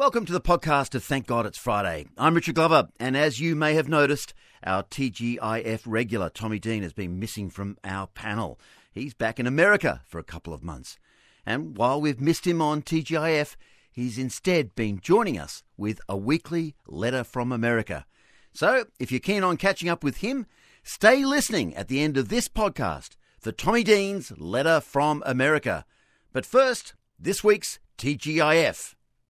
Welcome to the podcast of Thank God It's Friday. I'm Richard Glover, and as you may have noticed, our TGIF regular Tommy Dean has been missing from our panel. He's back in America for a couple of months. And while we've missed him on TGIF, he's instead been joining us with a weekly letter from America. So if you're keen on catching up with him, stay listening at the end of this podcast for Tommy Dean's letter from America. But first, this week's TGIF.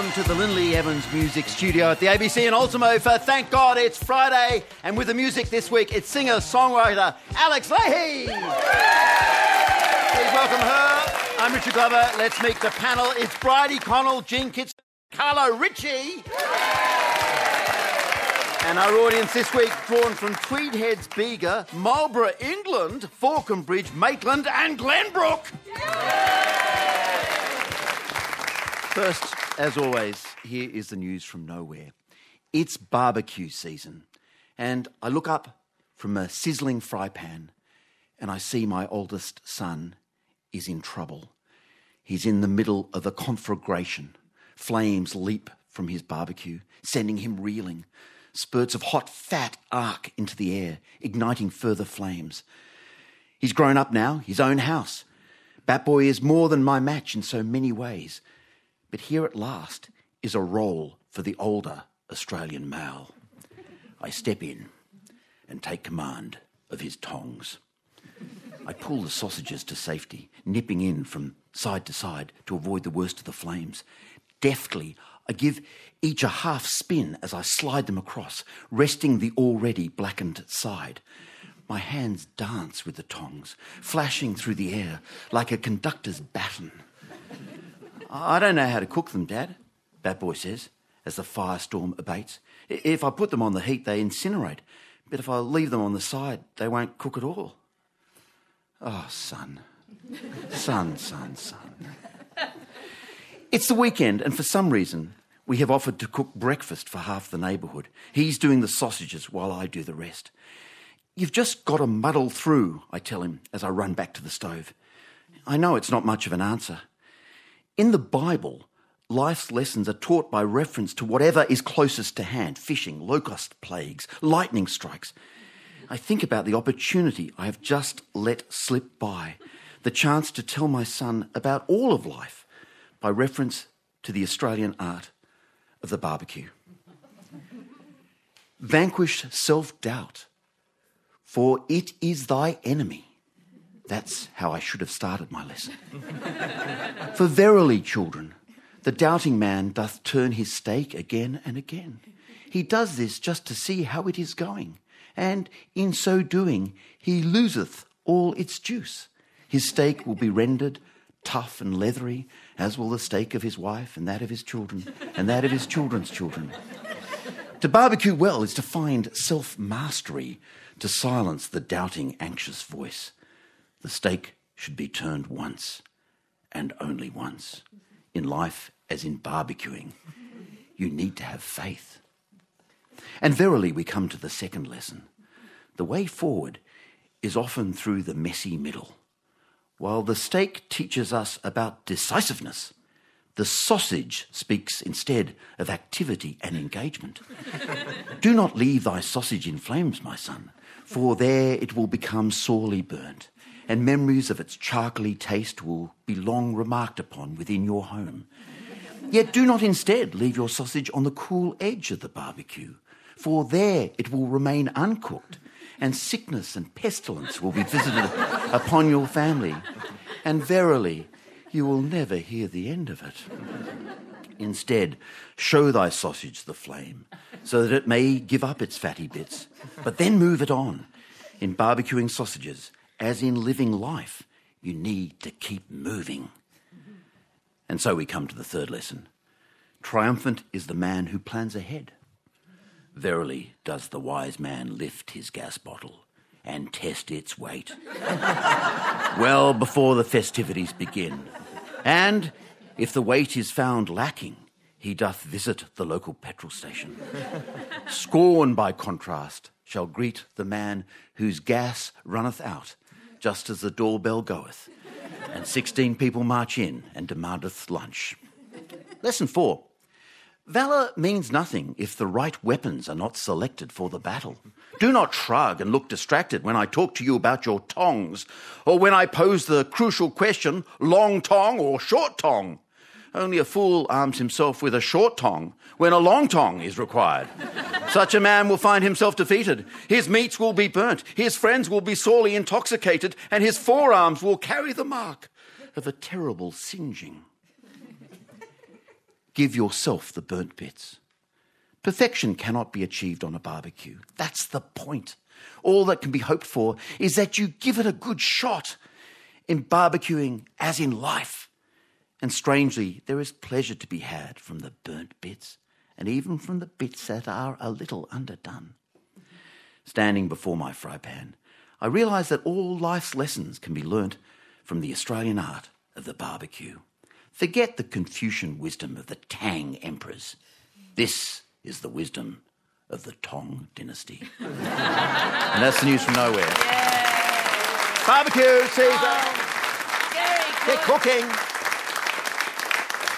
Welcome to the Lindley Evans Music Studio at the ABC in Ultimo for Thank God It's Friday. And with the music this week, it's singer songwriter Alex Lahey. Please welcome her. I'm Richard Glover. Let's meet the panel. It's Bridie Connell, Jean Kitson, Carlo Ritchie. And our audience this week drawn from Tweed Heads, Bega, Marlborough, England, Falconbridge, Maitland, and Glenbrook. First, as always, here is the news from nowhere. It's barbecue season, and I look up from a sizzling fry pan and I see my oldest son is in trouble. He's in the middle of a conflagration. Flames leap from his barbecue, sending him reeling. Spurts of hot fat arc into the air, igniting further flames. He's grown up now, his own house. Batboy is more than my match in so many ways. But here at last is a role for the older Australian male. I step in and take command of his tongs. I pull the sausages to safety, nipping in from side to side to avoid the worst of the flames. Deftly, I give each a half spin as I slide them across, resting the already blackened side. My hands dance with the tongs, flashing through the air like a conductor's baton. I don't know how to cook them, Dad, Batboy says, as the firestorm abates. If I put them on the heat, they incinerate. But if I leave them on the side, they won't cook at all. Oh, son. Son, son, son. It's the weekend, and for some reason, we have offered to cook breakfast for half the neighbourhood. He's doing the sausages while I do the rest. You've just got to muddle through, I tell him as I run back to the stove. I know it's not much of an answer. In the Bible, life's lessons are taught by reference to whatever is closest to hand fishing, locust plagues, lightning strikes. I think about the opportunity I have just let slip by, the chance to tell my son about all of life by reference to the Australian art of the barbecue. Vanquish self doubt, for it is thy enemy. That's how I should have started my lesson. For verily, children, the doubting man doth turn his steak again and again. He does this just to see how it is going, and in so doing, he loseth all its juice. His steak will be rendered tough and leathery, as will the steak of his wife, and that of his children, and that of his children's children. To barbecue well is to find self mastery, to silence the doubting, anxious voice. The steak should be turned once and only once. In life, as in barbecuing, you need to have faith. And verily, we come to the second lesson. The way forward is often through the messy middle. While the steak teaches us about decisiveness, the sausage speaks instead of activity and engagement. Do not leave thy sausage in flames, my son, for there it will become sorely burnt, and memories of its charcoaly taste will be long remarked upon within your home. Yet do not instead leave your sausage on the cool edge of the barbecue, for there it will remain uncooked, and sickness and pestilence will be visited upon your family. And verily, you will never hear the end of it. Instead, show thy sausage the flame, so that it may give up its fatty bits, but then move it on. In barbecuing sausages, as in living life, you need to keep moving. And so we come to the third lesson. Triumphant is the man who plans ahead. Verily does the wise man lift his gas bottle and test its weight. well before the festivities begin. And if the weight is found lacking, he doth visit the local petrol station. Scorn, by contrast, shall greet the man whose gas runneth out, just as the doorbell goeth, and sixteen people march in and demandeth lunch. Lesson four. Valour means nothing if the right weapons are not selected for the battle. Do not shrug and look distracted when I talk to you about your tongs, or when I pose the crucial question long tong or short tong. Only a fool arms himself with a short tong when a long tong is required. Such a man will find himself defeated. His meats will be burnt, his friends will be sorely intoxicated, and his forearms will carry the mark of a terrible singeing. Give yourself the burnt bits. Perfection cannot be achieved on a barbecue. That's the point. All that can be hoped for is that you give it a good shot in barbecuing as in life. And strangely, there is pleasure to be had from the burnt bits and even from the bits that are a little underdone. Standing before my fry pan, I realise that all life's lessons can be learnt from the Australian art of the barbecue. Forget the Confucian wisdom of the Tang emperors. This is the wisdom of the Tong dynasty. and that's the news from nowhere. Barbecue season. Get cooking.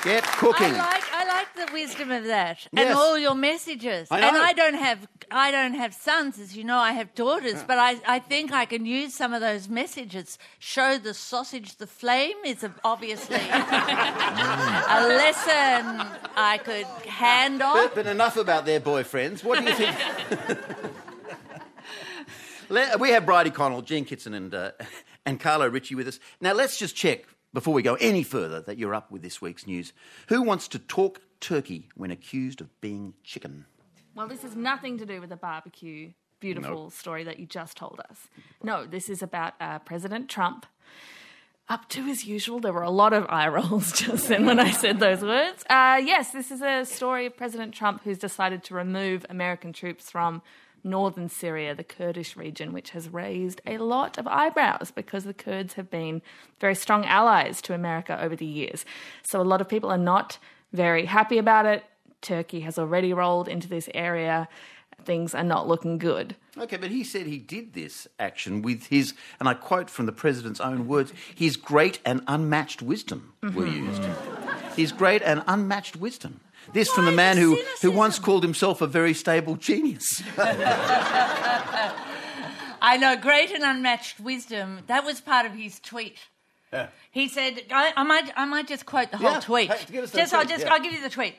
Get cooking. I like I like the wisdom of that and Yes. all your messages. I And know. I don't have I don't have sons, as you know. I have daughters, but I, I think I can use some of those messages. Show the sausage the flame is a- obviously a lesson I could hand on. But, but enough about their boyfriends. What do you think? Le- we have Bridie Connell, Jean Kitson, and, uh, and Carlo Ritchie with us. Now, let's just check before we go any further that you're up with this week's news. Who wants to talk turkey when accused of being chicken? Well, this has nothing to do with the barbecue beautiful story that you just told us. No, this is about uh, President Trump. Up to his usual, there were a lot of eye rolls just then when I said those words. Uh, yes, this is a story of President Trump who's decided to remove American troops from northern Syria, the Kurdish region, which has raised a lot of eyebrows because the Kurds have been very strong allies to America over the years. So a lot of people are not very happy about it. Turkey has already rolled into this area. Things are not looking good. Okay, but he said he did this action with his, and I quote from the president's own words, his great and unmatched wisdom were mm-hmm. used. His great and unmatched wisdom. This from the man who, who once called himself a very stable genius. I know, great and unmatched wisdom. That was part of his tweet. Yeah. He said, I, I might, I might just quote the whole Yeah, tweet. hey, give us the just, I'll just, yeah. I'll give you the tweet.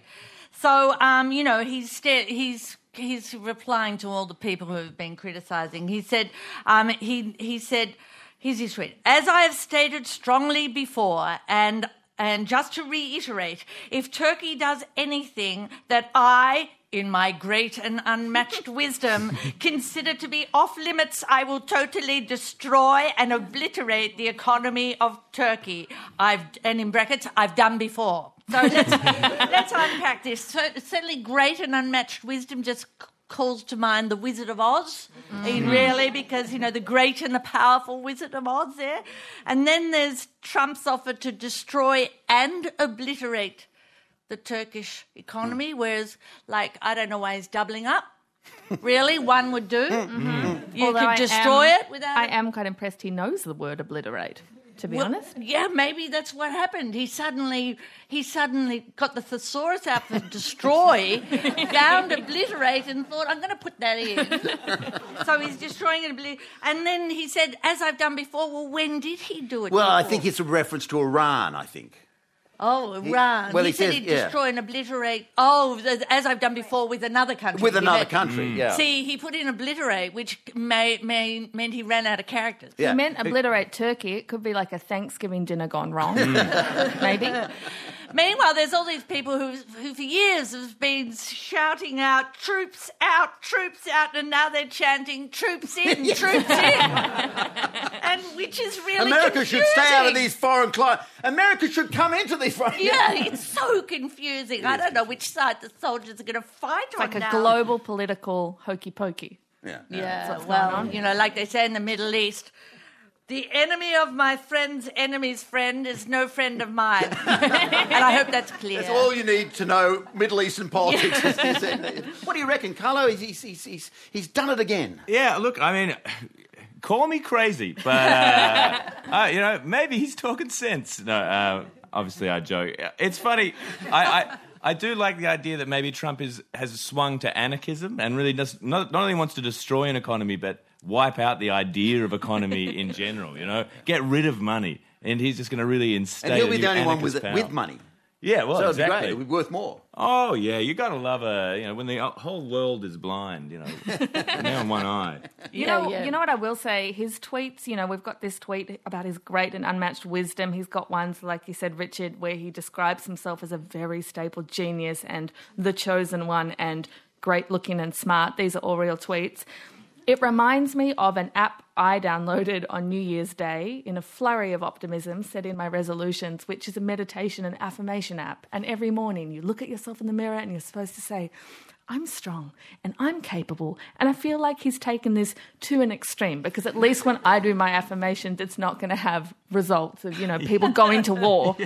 So, um, you know, he's sta- he's he's replying to all the people who have been criticising. He said, um, he he said, here's his tweet. As I have stated strongly before, and and just to reiterate, if Turkey does anything that I, in my great and unmatched wisdom, consider to be off limits, I will totally destroy and obliterate the economy of Turkey. I've and in brackets, I've done before. So let's let's unpack this. So, certainly, great and unmatched wisdom just calls to mind the Wizard of Oz. Mm-hmm. Mean, really, because you know the great and the powerful Wizard of Oz there, and then there's Trump's offer to destroy and obliterate the Turkish economy, mm. whereas, like, I don't know why he's doubling up. Really, one would do. Mm-hmm. You Although could destroy am- it without. I am quite impressed he knows the word obliterate, to be Well, honest. Yeah, maybe that's what happened. He suddenly he suddenly got the thesaurus out for destroy, found obliterate, and thought, I'm going to put that in. so he's destroying and obliterate. And then he said, as I've done before, well, when did he do it? Well, I think it's a reference to Iran, I think. Oh, Iran. well, he, he said says- he'd yeah. destroy and obliterate. Oh, as I've done before with another country. With another had- country, mm. yeah. See, he put in obliterate, which may, may meant he ran out of characters. yeah. He meant obliterate Turkey. It could be like a Thanksgiving dinner gone wrong. Maybe. Meanwhile, there's all these people who, who for years have been shouting out, troops out, troops out, and now they're chanting, troops in, troops in. and which is really America should stay out of these foreign clients. America should come into these foreign. Yeah, it's so confusing. I don't know which side the soldiers are going to fight on like a now. global political hokey pokey. yeah. Yeah, what's going well, you know, like they say in the Middle East, the enemy of my friend's enemy's friend is no friend of mine. and I hope that's clear. That's all you need to know Middle Eastern politics. is- is- what do you reckon, Carlo? He's, he's, he's, he's, he's done it again. Yeah, look, I mean, call me crazy, but uh, uh, you know, maybe he's talking sense. No, uh, obviously I joke. It's funny. I, I I do like the idea that maybe Trump is has swung to anarchism and really does not, not only wants to destroy an economy, but wipe out the idea of economy in general. You know, get rid of money, and he's just going to really instate. And he'll a be new the only one with, power. with money. Yeah, well, So it'd be exactly. great. It'd be worth more. Oh yeah, you gotta love a you know when the whole world is blind, you know, now in one eye. You Yeah, know, yeah. you know what I will say. His tweets. You know, we've got this tweet about his great and unmatched wisdom. He's got ones like you said, Richard, where he describes himself as a very stable genius and the chosen one and great looking and smart. These are all real tweets. It reminds me of an app I downloaded on New Year's Day in a flurry of optimism set in my resolutions, which is a meditation and affirmation app. And every morning you look at yourself in the mirror and you're supposed to say, I'm strong and I'm capable. And I feel like he's taken this to an extreme because at least when I do my affirmations, it's not going to have results of, you know, people going to war.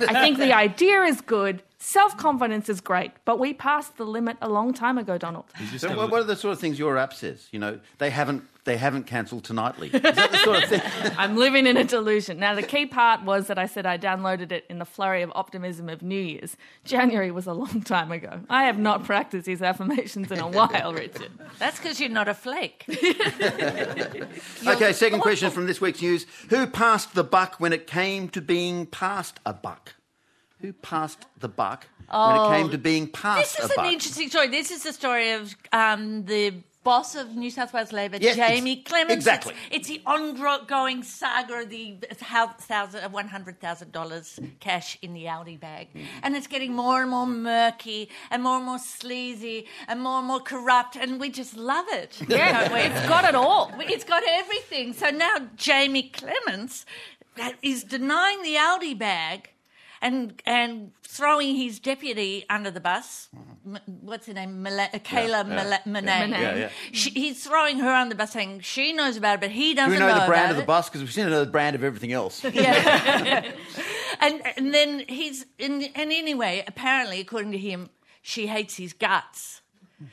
I think the idea is good. Self confidence is great, but we passed the limit a long time ago, Donald. So what, what are the sort of things your app says? You know, they haven't they haven't cancelled Tonightly. Is that the sort of thing? I'm living in a delusion. Now, the key part was that I said I downloaded it in the flurry of optimism of New Year's. January was a long time ago. I have not practiced these affirmations in a while, Richard. That's because you're not a flake. okay, second question from this week's news: Who passed the buck when it came to being past a buck? Who passed the buck when it came to being past This is an buck? interesting story. This is the story of um, the boss of New South Wales Labor, Yes, Jamie Clements. exactly. It's, it's the ongoing saga of the $100,000 cash in the Audi bag, Mm. and it's getting more and more murky and more and more sleazy and more and more corrupt, and we just love it. Yeah, don't we? it's got it all. It's got everything. So now Jamie Clements is denying the Audi bag and and throwing his deputy under the bus. M- what's her name? Uh, Kaila Murnain. Murnain. Yeah, yeah. She, he's throwing her under the bus, saying she knows about it, but he doesn't Do we know, the brand of the it. bus? Because we've seen another brand of everything else. Yeah. and and then he's and, and anyway, apparently, according to him, she hates his guts.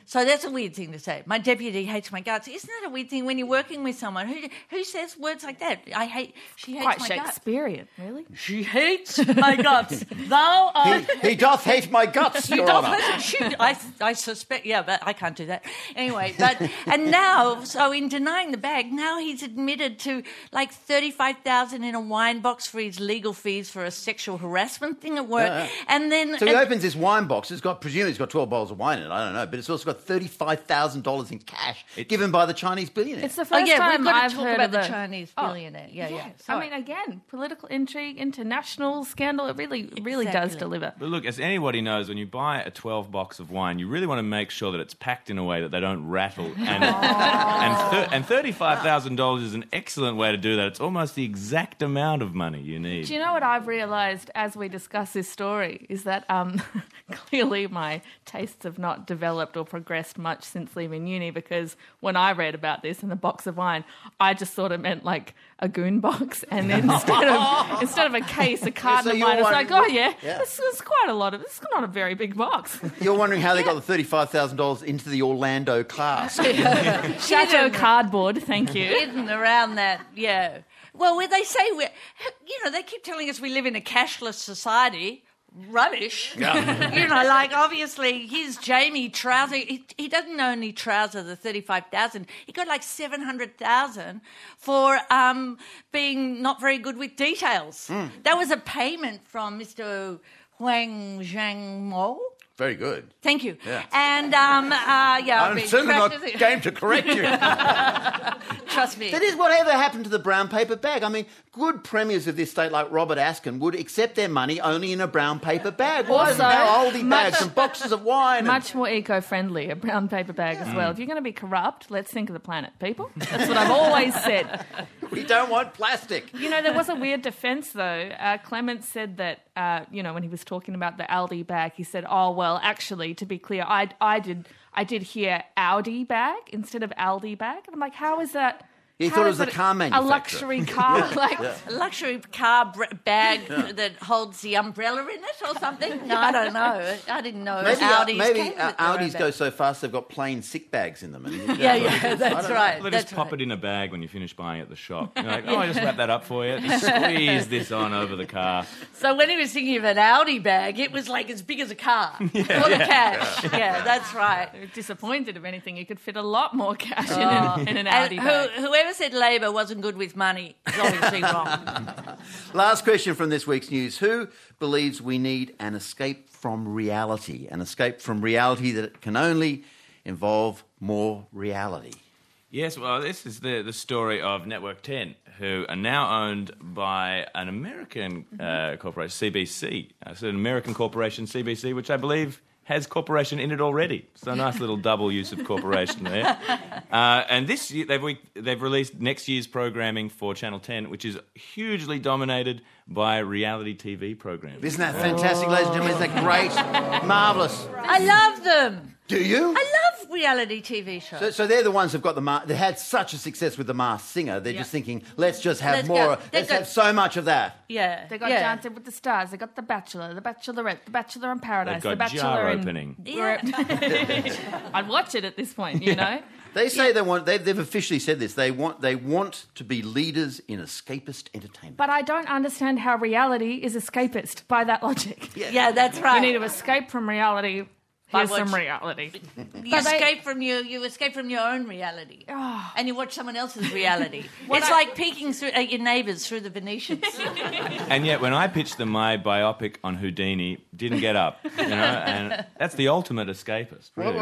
So that's a weird thing to say. My deputy hates my guts. Isn't that a weird thing when you're working with someone who who says words like that? I hate. She hates Quite my guts. Shakespearean, really. She hates my guts. Thou art. he, he doth hate my guts, Your Don't Honour. listen, shoot. I, I suspect, yeah, but I can't do that. Anyway, but, and now, so in denying the bag, now he's admitted to like 35,000 in a wine box for his legal fees for a sexual harassment thing at work. Yeah, yeah. And then, So he and- opens this wine box. It's got, presumably, it's got 12 bottles of wine in it. I don't know. But it's also got $35,000 in cash given by the Chinese billionaire. It's the oh first yeah, time we've got I've to talk heard about of the a- Chinese Oh, billionaire. Yeah, yeah. I mean, again, political intrigue, international scandal. It really, really does deliver. But look, as anybody knows, when you buy a 12 box of wine, you really want to make sure that it's packed in a way that they don't rattle. And, and, thir- and $35,000 is an excellent way to do that. It's almost the exact amount of money you need. Do you know what I've realised as we discuss this story is that um, clearly my tastes have not developed or progressed much since leaving uni because when I read about this in the box of wine, I just thought it meant like a goon box, and then instead of instead of a case, a carton so of wine, it's like, oh yeah, Yeah. This is quite a lot of. It's not a very big box. You're wondering how they got the $35,000 into the Orlando class. Chateau cardboard, thank you. hidden around that, yeah. Well, where they say we're, you know, they keep telling us we live in a cashless society. Rubbish. you know, like obviously his Jamie trouser. He, he doesn't only trouser the thirty-five thousand. He got like seven hundred thousand for um, being not very good with details. Hmm. That was a payment from Mister Huang Xiangmo. Very good. Thank you. Yeah. And um, uh, yeah, I've I'm been certainly not game to correct you. Trust me. That is whatever happened to the brown paper bag. I mean, good premiers of this state like Robert Askin would accept their money only in a brown paper bag. Why is Also, now Aldi much- bags and boxes of wine? and- Much more eco-friendly, a brown paper bag as well. If you're going to be corrupt, let's think of the planet, people. That's what I've always said. We don't want plastic. You know, there was a weird defense, though. Uh, Clement said that, uh, you know, when he was talking about the Aldi bag, he said, "Oh well, actually, to be clear, I, I did, I did hear Audi bag instead of Aldi bag." And I'm like, "How is that?" He how thought it is was a car manufacturer. A luxury car, like A luxury car br- bag that holds the umbrella in it or something? No, I don't know. I didn't know Maybe, uh, Audis maybe came uh, with their Audis go so fast they've got plain sick bags in them. And Yeah, yeah, that's right. They That's just pop right. it in a bag when you finish buying at the shop. You're like, oh, I just wrap that up for you. Just squeeze this on over the car. So when he was thinking of an Audi bag, it was like as big as a car for the cash. Yeah, that's right. disappointed. If anything, you could fit a lot more cash in, Oh. an, in an And Audi who, bag. Whoever said Labor wasn't good with money is obviously wrong. Last question from this week's news. Who believes we need an escape from reality? An escape from reality that can only involve more reality. Yes, well, this is the, the story of Network 10, who are now owned by an American uh, corporation, CBS. Uh, so an American corporation, CBS, which I believe has corporation in it already. So nice little double use of corporation there. Uh, and this year, they've, they've released next year's programming for Channel 10, which is hugely dominated by reality TV programs. Isn't that fantastic, ladies and gentlemen? Isn't that great? Marvellous. I love them. Do you? I love reality TV shows. So, so they're the ones who've got the ma- they had such a success with the Masked Singer. They're just thinking, let's just have Let's more. go. They've Let's got- have so much of that. yeah, They got yeah. Dancing with the Stars. They got The Bachelor, The Bachelorette, The Bachelor in Paradise, They've The got Bachelor jar in... opening. Yeah. I'd watch it at this point, you know. They say they want. They've, they've officially said this. They want. They want to be leaders in escapist entertainment. But I don't understand how reality is escapist by that logic. yeah, that's right. You need to escape from reality. By Here's some reality. You But they- escape from you. You escape from your own reality, Oh. and you watch someone else's reality. it's I- like peeking through at your neighbours through the Venetians. And yet, when I pitched them my biopic on Houdini, didn't get up. You know, and that's the ultimate escapist. Really.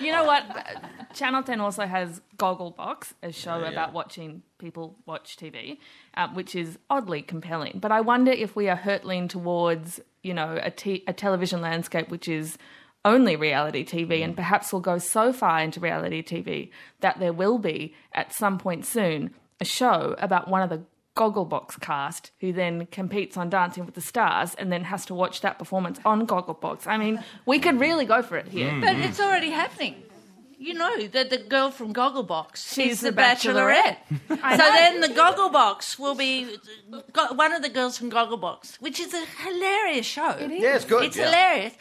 You know what? Channel 10 also has Gogglebox, a show Yeah, yeah. about watching people watch TV, uh, which is oddly compelling. But I wonder if we are hurtling towards, you know, a, t- a television landscape which is only reality TV, and mm. perhaps will go so far into reality TV that there will be, at some point soon, a show about one of the Gogglebox cast who then competes on Dancing with the Stars and then has to watch that performance on Gogglebox. I mean, we could mm. really go for it here. Mm, but it's already happening. You know that the girl from Gogglebox, She's is the the Bachelorette. I so know. then the Gogglebox will be one of the girls from Gogglebox, which is a hilarious show. It is. Yeah, it's good. It's yeah. hilarious.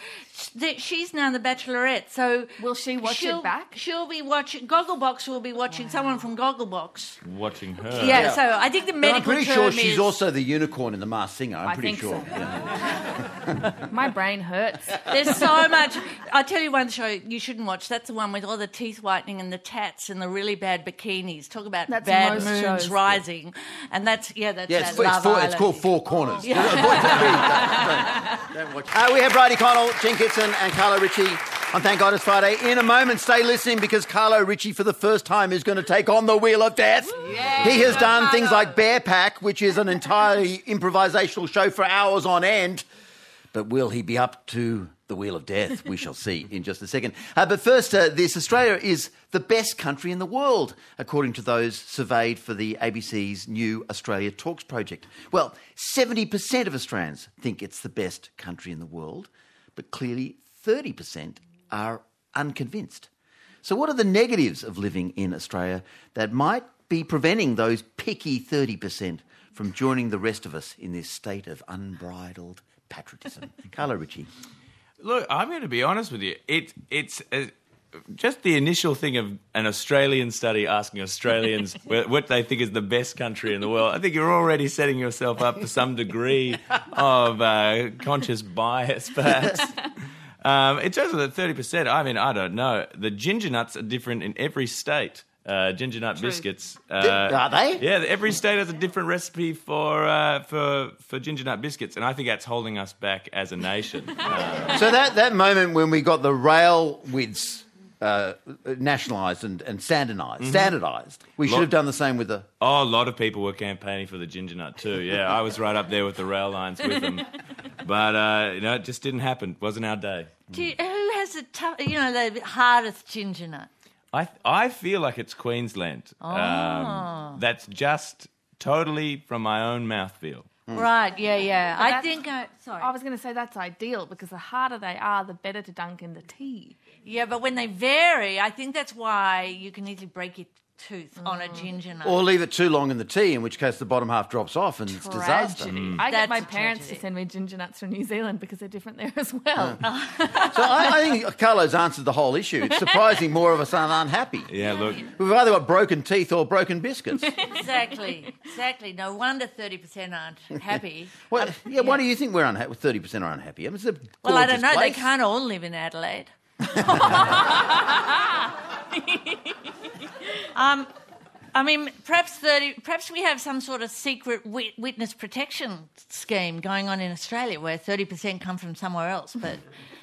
That She's now the Bachelorette, so Will she watch it back? She'll be watching. Gogglebox will be watching someone from Gogglebox. Watching her. Yeah, Yeah. so I think the But medical I'm pretty term sure she's is, also the unicorn in the Masked Singer. I'm I pretty think sure. so. Yeah. My brain hurts. There's so much. I'll tell you one show you shouldn't watch. That's the one with all the teeth whitening and the tats and the really bad bikinis. Talk about That's bad most moons shows. rising. And that's, yeah, that's Yeah, that it's, it's, Love four, it's Island. called Four Corners. Avoid that. Don't- don't watch. Uh, we have Bridie Connell, Jean Kitson, and Carlo Ritchie on Thank God It's Friday. In a moment, stay listening because Carlo Ritchie, for the first time, is going to take on the Wheel of Death. he has done things like Bear Pack, which is an entirely improvisational show for hours on end. But will he be up to the Wheel of Death? We shall see in just a second. Uh, but first, uh, this Australia is the best country in the world, according to those surveyed for the ABC's new Australia Talks project. Well, 70% of Australians think it's the best country in the world, but clearly 30% are unconvinced. So, what are the negatives of living in Australia that might be preventing those picky 30% from joining the rest of us in this state of unbridled patriotism? Carlo Ritchie. Look, I'm going to be honest with you. It, it's uh, just the initial thing of an Australian study asking Australians what they think is the best country in the world. I think you're already setting yourself up to some degree of uh, conscious bias, perhaps. Um, in terms of the 30%, I mean, I don't know. The ginger nuts are different in every state. Uh, ginger nut biscuits. Uh, Are they? Yeah, every state has a different recipe for, uh, for, for ginger nut biscuits, and I think that's holding us back as a nation. Uh, So, that, that moment when we got the rail widths uh, nationalised and, and standardised, standardised, we should have done the same with the. Oh, a lot of people were campaigning for the ginger nut too. Yeah, I was right up there with the rail lines with them, but uh, you know, it just didn't happen. It wasn't our day. Do you, who has the tough, you know, the hardest ginger nut? I I feel like it's Queensland. Oh. Um, that's just totally from my own mouthfeel. Right, yeah, yeah. I think, uh, sorry. I was going to say that's ideal because the harder they are, the better to dunk in the tea. yeah, but when they vary, I think that's why you can easily break your tooth on a mm. ginger nut. Or leave it too long in the tea, in which case the bottom half drops off and it's disaster. Tragedy. I That's get my a parents tragedy. to send me ginger nuts from New Zealand because they're different there as well. So I, I think Carlo's answered the whole issue. It's surprising more of us aren't unhappy. Yeah, look, We've either got broken teeth or broken biscuits. exactly, exactly. No wonder 30% aren't happy. Well, um, yeah, why do you think we're unhappy? Thirty percent are unhappy. I mean, it's a Well, I don't gorgeous know. They place. can't all live in Adelaide. Um, I mean, perhaps thirty. Perhaps we have some sort of secret wit- witness protection scheme going on in Australia, where thirty percent come from somewhere else, but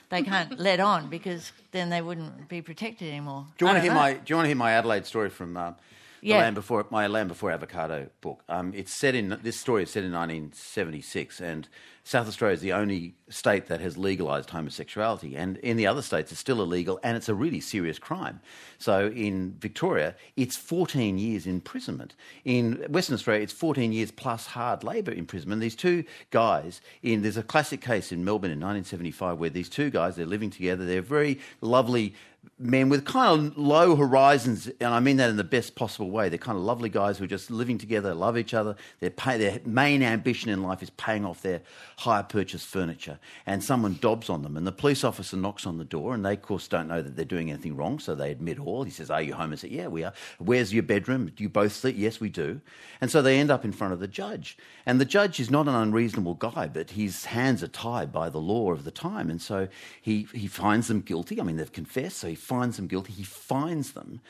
they can't let on because then they wouldn't be protected anymore. Do you want to hear know. my? Do you want to hear my Adelaide story from um, the Yeah. Land Before my Land Before Avocado book? Um, it's set in this story is set in 1976, and South Australia is the only state that has legalised homosexuality, and in the other states it's still illegal, and it's a really serious crime. So in Victoria, it's 14 years imprisonment. In Western Australia, it's 14 years plus hard labour imprisonment. These two guys in there's a classic case in Melbourne in 1975 where these two guys they're living together. They're very lovely men with kind of low horizons, and I mean that in the best possible way. They're kind of lovely guys who are just living together, love each other. Their, pay, their main ambition in life is paying off their hire purchase furniture. And someone dobs on them, and the police officer knocks on the door, and they, of course, don't know that they're doing anything wrong, so they admit all. He says, Are you home? I say, Yeah, we are. Where's your bedroom? Do you both sleep? Yes, we do. And so they end up in front of the judge. And the judge is not an unreasonable guy, but his hands are tied by the law of the time. And so he, he finds them guilty. I mean, they've confessed, so he finds them guilty. He finds them.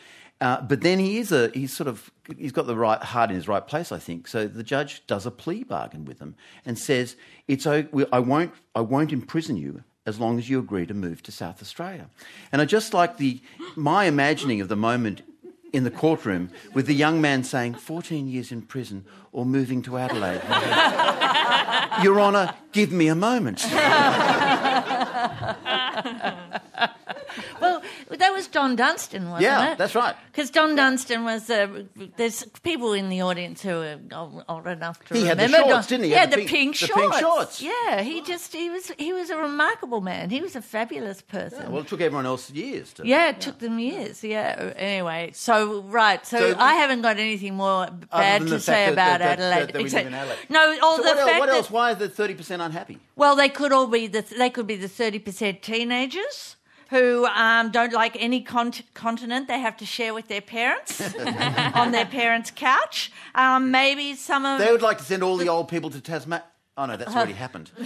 Uh, but then he is a he's sort of he's got the right heart in his right place, I think. So the judge does a plea bargain with them and says, "It's I won't I won't imprison you as long as you agree to move to South Australia." And I just like the my imagining of the moment in the courtroom with the young man saying, 14 years in prison or moving to Adelaide. Your Honour, give me a moment. That was Don Dunstan, wasn't it? Yeah, it? that's right. Because Don Dunstan was. Uh, there's people in the audience who are old, old enough to He had the remember. shorts, Don- didn't he? Yeah, the, the pink, pink- the shorts. pink shorts. Yeah, he just he was he was a remarkable man. He was a fabulous person. Well, it took everyone else years to. Yeah, it took them years. Yeah. Anyway, so right, so, So- I haven't got anything more bad to say that- about that- that- Adelaide. that we live except- in Adelaide. No, all So the what, fact what that else? Why are the 30% unhappy? well, they could all be the they could be the thirty percent teenagers who um, don't like any con- continent they have to share with their parents on their parents' couch. Um, maybe some of They would like to send all the old people to Tasmania. Oh, no, that's already happened.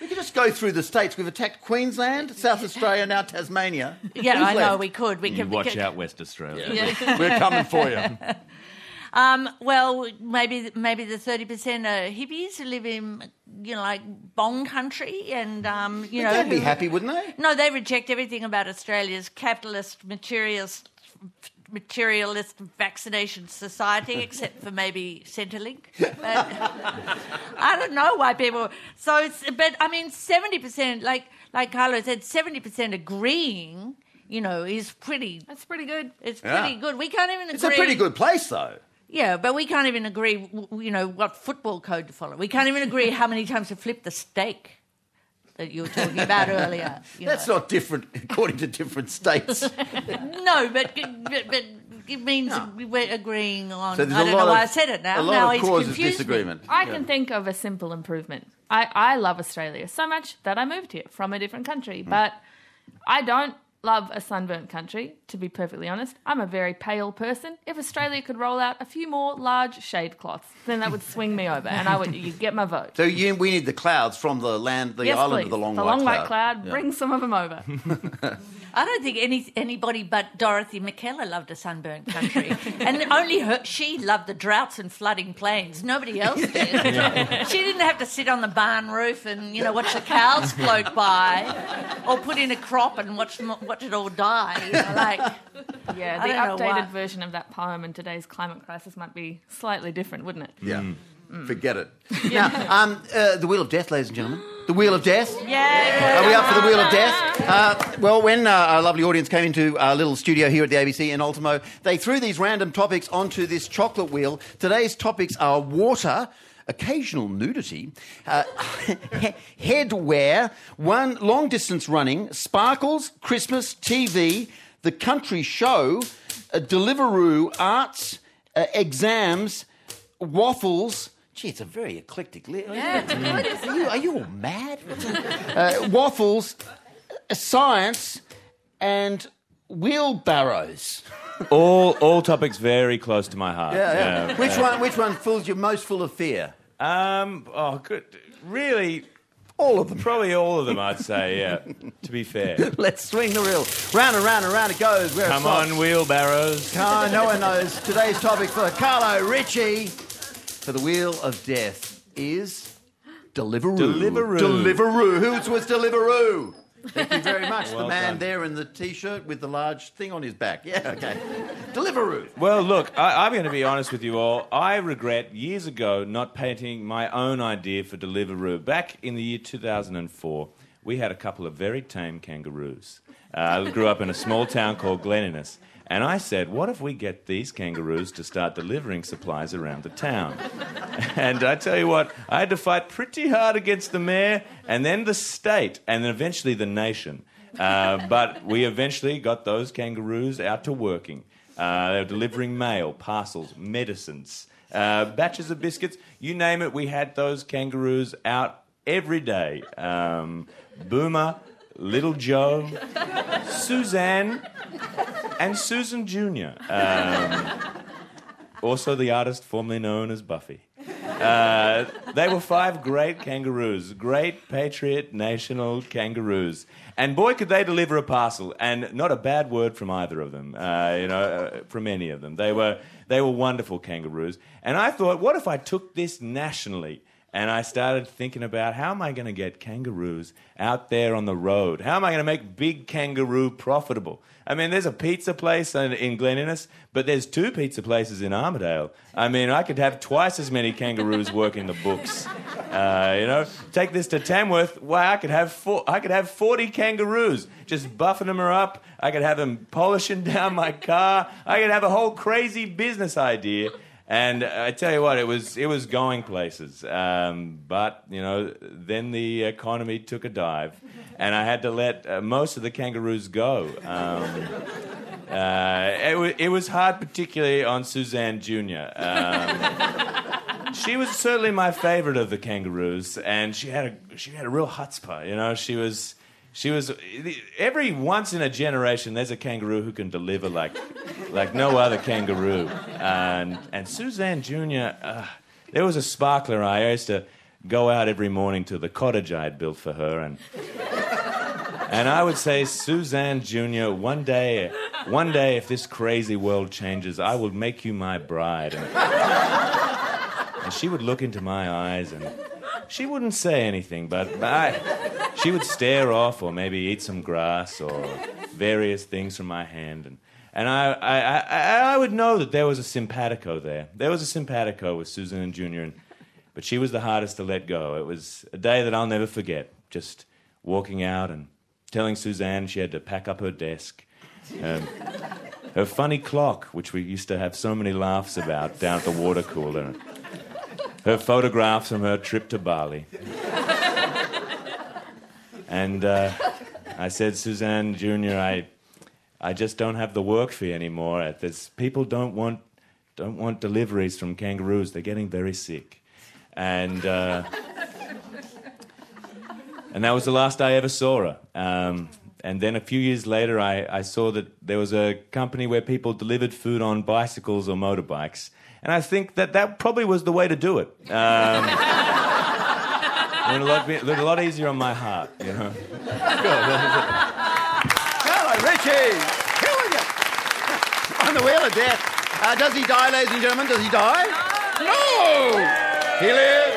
we could just go through the states. We've attacked Queensland, South Australia, now Tasmania. yeah, Who's I know left? we could. We you could we watch could- out, West Australia. We're coming for you. Um, well, maybe maybe the thirty percent are hippies who live in you know like Bong country, and um, you know They'd be happy, wouldn't they? No, they reject everything about Australia's capitalist, materialist, materialist vaccination society, except for maybe Centrelink. But I don't know why people. So, it's, but I mean, seventy percent, like like Carlo said, seventy percent agreeing. You know, is pretty. That's pretty good. It's Yeah. pretty good. We can't even agree. It's a pretty good place, though. Yeah, but we can't even agree. w- w- You know what football code to follow. We can't even agree how many times to flip the steak that you were talking about earlier. That's know. not different according to different states. No, but but, but it means we're agreeing on. So there's I a don't lot know why I said it now. A lot now of he's causes confused me. disagreement. I can think of a simple improvement. I, I love Australia so much that I moved here from a different country, hmm. but I don't love a sunburnt country, to be perfectly honest. I'm a very pale person. If Australia could roll out a few more large shade cloths, then that would swing me over and I would you'd get my vote. So you, we need the clouds from the land, the yes, island please. of the long, the white, long cloud. white cloud. Yeah. Bring some of them over. I don't think any anybody but Dorothy Mackellar loved a sunburnt country, and only her she loved the droughts and flooding plains. Nobody else did. She didn't have to sit on the barn roof and you know watch the cows float by, or put in a crop and watch them, watch it all die. You know, like Yeah, the don't know why. updated version of that poem in today's climate crisis might be slightly different, wouldn't it? Yeah. Forget it. Now, um, uh, the Wheel of Death, ladies and gentlemen. The Wheel of Death. Yeah. Are we up for the Wheel of Death? Uh, well, when uh, our lovely audience came into our little studio here at the ABC in Ultimo, they threw these random topics onto this chocolate wheel. Today's topics are water, occasional nudity, uh, headwear, one long distance running, sparkles, Christmas, TV, the country show, uh, Deliveroo, arts, uh, exams, waffles. Gee, it's a very eclectic list. Are you, are you all mad? Uh, waffles, uh, science, and wheelbarrows. All all topics very close to my heart. Yeah, yeah. Which one? Which one fills you most full of fear? Um. Oh, good. Really, All of them. probably all of them. I'd say. Yeah. to be fair. Let's swing the reel. Round and round and round it goes. Where Come on, wheelbarrows. Car, no one knows. Today's topic for Carlo Ritchie for the Wheel of Death is Deliveroo. Deliveroo. Deliveroo. Who was Deliveroo? Thank you very much. the man done. there in the t-shirt with the large thing on his back. Yeah, okay. Deliveroo. Well, look, I, I'm going to be honest with you all. I regret years ago not painting my own idea for Deliveroo. Back in the year 2004, we had a couple of very tame kangaroos. Uh, I grew up in a small town called Glen Innes. And I said, what if we get these kangaroos to start delivering supplies around the town? And I tell you what, I had to fight pretty hard against the mayor and then the state and then eventually the nation. Uh, but we eventually got those kangaroos out to working. Uh, they were delivering mail, parcels, medicines, uh, batches of biscuits. You name it, we had those kangaroos out every day. Um, Boomer, Little Joe, Suzanne, and Susan Jr. Um, also, the artist formerly known as Buffy. Uh, they were five great kangaroos, great patriot national kangaroos. And boy, could they deliver a parcel, and not a bad word from either of them, uh, you know, uh, from any of them. They were, they were wonderful kangaroos. And I thought, what if I took this nationally? And I started thinking about how am I going to get kangaroos out there on the road? How am I going to make big kangaroo profitable? I mean, there's a pizza place in, Glen Innes, but there's two pizza places in Armidale. I mean, I could have twice as many kangaroos working the books. Uh, you know, take this to Tamworth. Why, I could have four, I could have 40 kangaroos just buffing them up. I could have them polishing down my car. I could have a whole crazy business idea. And I tell you what, it was it was going places. Um, but you know, then the economy took a dive, and I had to let uh, most of the kangaroos go. Um, uh, it, wa it was hard, particularly on Suzanne Jr. Um, she was certainly my favorite of the kangaroos, and she had a she had a real chutzpah. You know, she was. She was every once in a generation. There's a kangaroo who can deliver like, like no other kangaroo. And and Suzanne Jr. Uh, there was a sparkler. I used to go out every morning to the cottage I had built for her, and and I would say, Suzanne Jr. One day, one day, if this crazy world changes, I will make you my bride. And, and she would look into my eyes and she wouldn't say anything, but I, she would stare off or maybe eat some grass or various things from my hand. And, and I, I, I, I would know that there was a simpatico there. There was a simpatico with Susan and Junior, and, but she was the hardest to let go. It was a day that I'll never forget. Just walking out and telling Suzanne she had to pack up her desk. Um, her funny clock, which we used to have so many laughs about down at the water cooler her photographs from her trip to Bali. and uh, I said, Suzanne Jr., I, I just don't have the work for you anymore. There's, people don't want, don't want deliveries from kangaroos. They're getting very sick. And, uh, and that was the last I ever saw her. Um, and then a few years later, I, I saw that there was a company where people delivered food on bicycles or motorbikes. And I think that that probably was the way to do it. Um, it would a lot, be, look a lot easier on my heart, you know. Hello, Richie. Here we go. On the wheel of death. Uh, does he die, ladies and gentlemen? Does he die? No! He lives.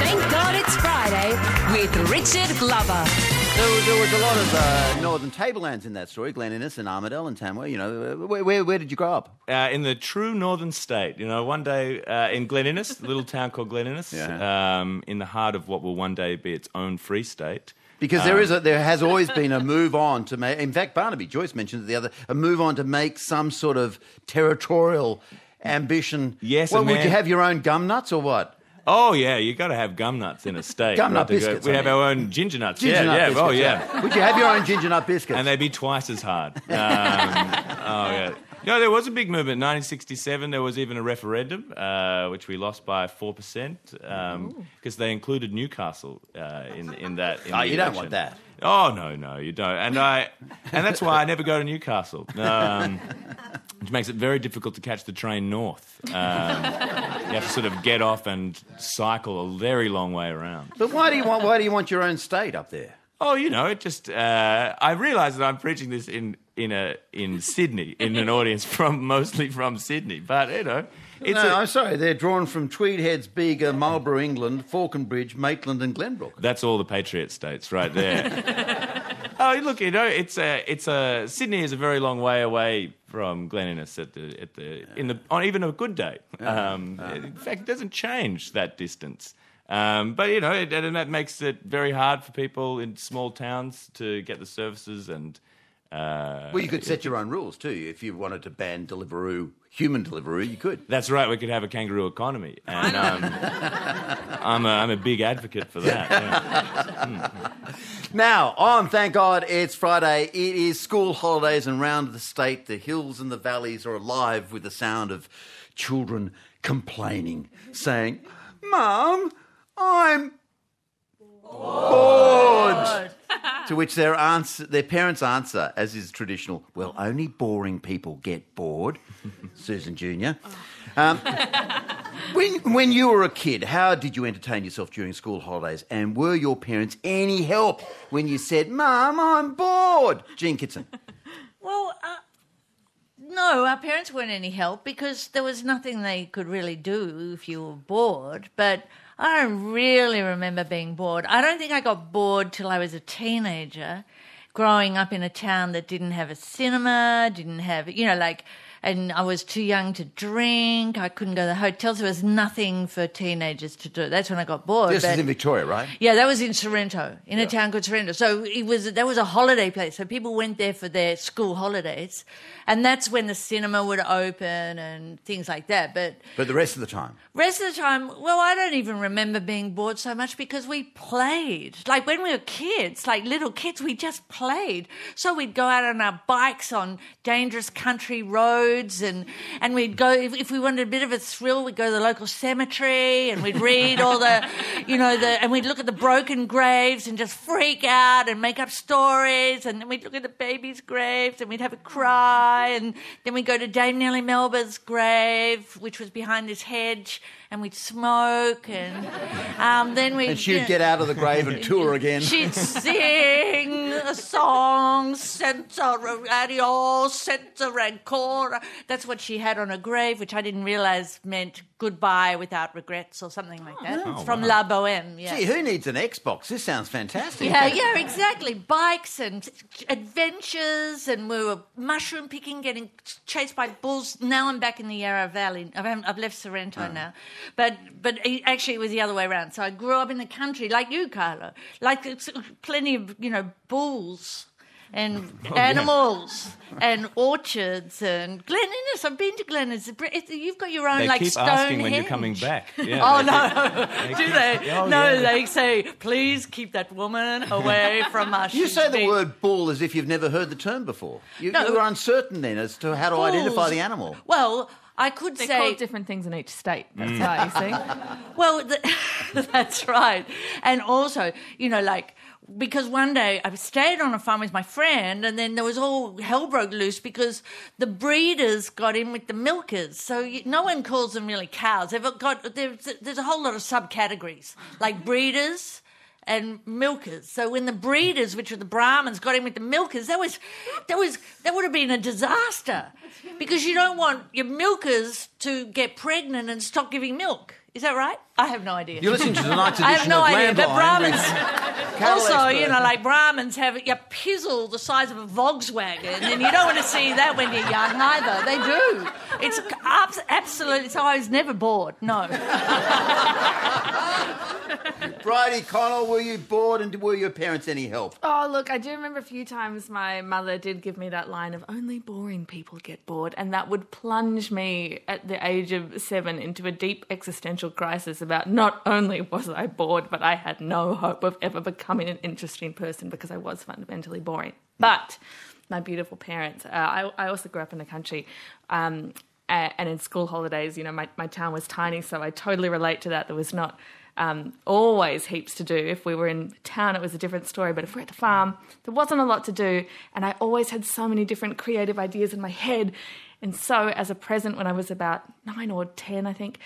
Thank God it's Friday with Richard Glover. There was, there was a lot of uh, northern tablelands in that story, Glen Innes and Armidale and Tamworth. You know, uh, where, where, where did you grow up? Uh, in the true northern state, you know, one day uh, in Glen Innes, a little town called Glen Innes, Yeah. um, in the heart of what will one day be its own free state. Because there is a, there has always been a move on to make. In fact, Barnaby Joyce mentioned it the other a move on to make some sort of territorial ambition. Yes, Well, would you have your own gum nuts or what? Oh yeah, you got to have gum nuts in a steak. Gum nut Right, to go- biscuits, We I have mean. our own ginger nuts. Ginger yeah, nut yeah. biscuits. oh yeah. Would you have your own ginger nut biscuits? and they'd be twice as hard. Um, oh yeah. No, there was a big movement. 1967, there was even a referendum, uh, which we lost by four percent, because they included Newcastle uh, in in that. In Oh, the you don't want that. Oh no, no, you don't. And I, and that's why I never go to Newcastle, um, which makes it very difficult to catch the train north. Um, you have to sort of get off and cycle a very long way around. But why do you want why do you want your own state up there? Oh, you know, it just uh, I realise that I'm preaching this in in a in Sydney in an audience from mostly from Sydney, but you know, it's no, I'm sorry. They're drawn from Tweedheads, Bega, Marlborough, England, Falconbridge, Maitland, and Glenbrook. that's all the Patriot states right there. oh, look, you know, it's a it's a Sydney is a very long way away from Glen Innes at the at the in the on even a good day. Um, In fact, it doesn't change that distance. Um, but you know, it, and that makes it very hard for people in small towns to get the services and. Uh, Well, you could set your own rules too. If you wanted to ban Deliveroo, human Deliveroo, you could. That's right. We could have a kangaroo economy, and um, I'm a, I'm a big advocate for that. yeah. Now, on, thank God, it's Friday. It is school holidays, and round the state, the hills and the valleys are alive with the sound of children complaining, saying, Mum, I'm bored. to which their, answer, their parents answer, as is traditional, well, only boring people get bored, Susan Jr. Um, when, when you were a kid, how did you entertain yourself during school holidays? And were your parents any help when you said, Mum, I'm bored? Jean Kitson. Well, uh, no, our parents weren't any help because there was nothing they could really do if you were bored. But I don't really remember being bored. I don't think I got bored till I was a teenager, growing up in a town that didn't have a cinema, didn't have, you know, like, and I was too young to drink. I couldn't go to the hotels. There was nothing for teenagers to do. That's when I got bored. This but- is in Victoria, right? yeah, that was in Sorrento, in a town called Sorrento. So it was that was a holiday place. So people went there for their school holidays, and that's when the cinema would open and things like that. But But the rest of the time. rest of the time, well, I don't even remember being bored so much because we played. Like when we were kids, like little kids, we just played. So we'd go out on our bikes on dangerous country roads, and and we'd go if, if we wanted a bit of a thrill, we'd go to the local cemetery and we'd read all the, you know, the and we'd look at the broken graves and just freak out and make up stories, and then we'd look at the babies' graves and we'd have a cry, and then we'd go to Dame Nellie Melba's grave, which was behind this hedge, and we'd smoke, and um, then we And she'd get out of the grave and tour again. She'd sing a song, Senza Radio, Senza Rancora. That's what she had on her grave, which I didn't realize meant goodbye without regrets or something like oh, that. it's oh, from La Boheme, yeah. Gee, who needs an Xbox? This sounds fantastic. Yeah, yeah, exactly. Bikes and adventures, and we were mushroom picking, getting chased by bulls. Now I'm back in the Yarra Valley. I've, I've left Sorrento oh. now, but but actually it was the other way around. So I grew up in the country, like you, Carlo, like plenty of you know bulls. And oh, animals and orchards and Glen Innes. I've been to Glen Innes. You've got your own They like keep asking when you're coming back. Yeah, Oh no! keep- Do keep- they? Oh, no, yeah. they say, "Please keep that woman away from us." You say the word bull as if you've never heard the term before. You, No. you were uncertain then as to how to identify the animal. Well, I could They're say, called different things in each state. That's mm. why you see. well, the, that's right, and also, you know, like. Because one day I stayed on a farm with my friend, and then there was all hell broke loose because the breeders got in with the milkers. So you, no one calls them really cows. They've got there's, there's a whole lot of subcategories like breeders, and milkers. So when the breeders, which were the Brahmins, got in with the milkers, that was that was that would have been a disaster because you don't want your milkers to get pregnant and stop giving milk. Is that right? I have no idea. You're listening to tonight's I edition have no of idea. But Brahmins, also, expert. you know, like Brahmins have a pizzle the size of a Volkswagen, and you don't want to see that when you're young either. They do. It's abs- absolutely. So I was never bored. No. Bridie Connell, were you bored and were your parents any help? Oh, look, I do remember a few times my mother did give me that line of only boring people get bored, and that would plunge me at the age of seven into a deep existential crisis about not only was I bored, but I had no hope of ever becoming an interesting person because I was fundamentally boring. But my beautiful parents, uh, I, I also grew up in the country. Um, and in school holidays, you know, my, my town was tiny, so I totally relate to that. There was not um, always heaps to do. If we were in town, it was a different story. But if we're at the farm, there wasn't a lot to do. And I always had so many different creative ideas in my head. And so, as a present, when I was about nine or 10, I think,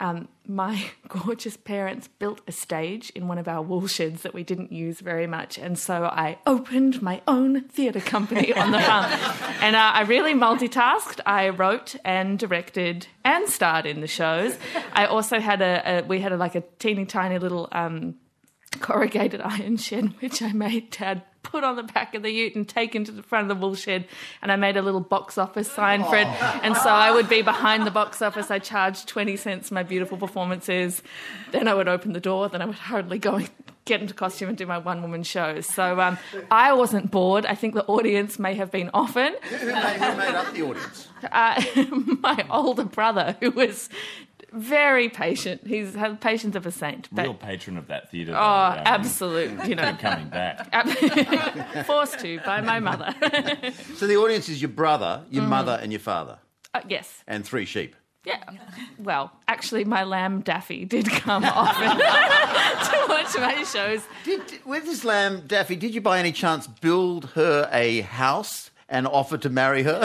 um, my gorgeous parents built a stage in one of our wool sheds that we didn't use very much. And so I opened my own theatre company on the farm. and uh, I really multitasked. I wrote and directed and starred in the shows. I also had a, a we had a, like a teeny tiny little um, corrugated iron shed, which I made Dad put on the back of the ute and take into the front of the wool shed. And I made a little box office sign for it. And so I would be behind the box office. I charged 20 cents my beautiful performances. Then I would open the door. Then I would hurriedly go and get into costume and do my one woman shows. So um, I wasn't bored. I think the audience may have been often. Who made, who made up the audience? Uh, my older brother, who was very patient. He's had the patience of a saint. But, Real patron of that theatre. oh, though, um, absolute, you know. Coming back. Forced to by my mother. So the audience is your brother, your Mm-hmm. mother, and your father, Uh, yes. and three sheep. Yeah. Well, actually, my lamb Daffy did come often to watch my shows. Did, with this lamb, Daffy, did you by any chance build her a house and offer to marry her?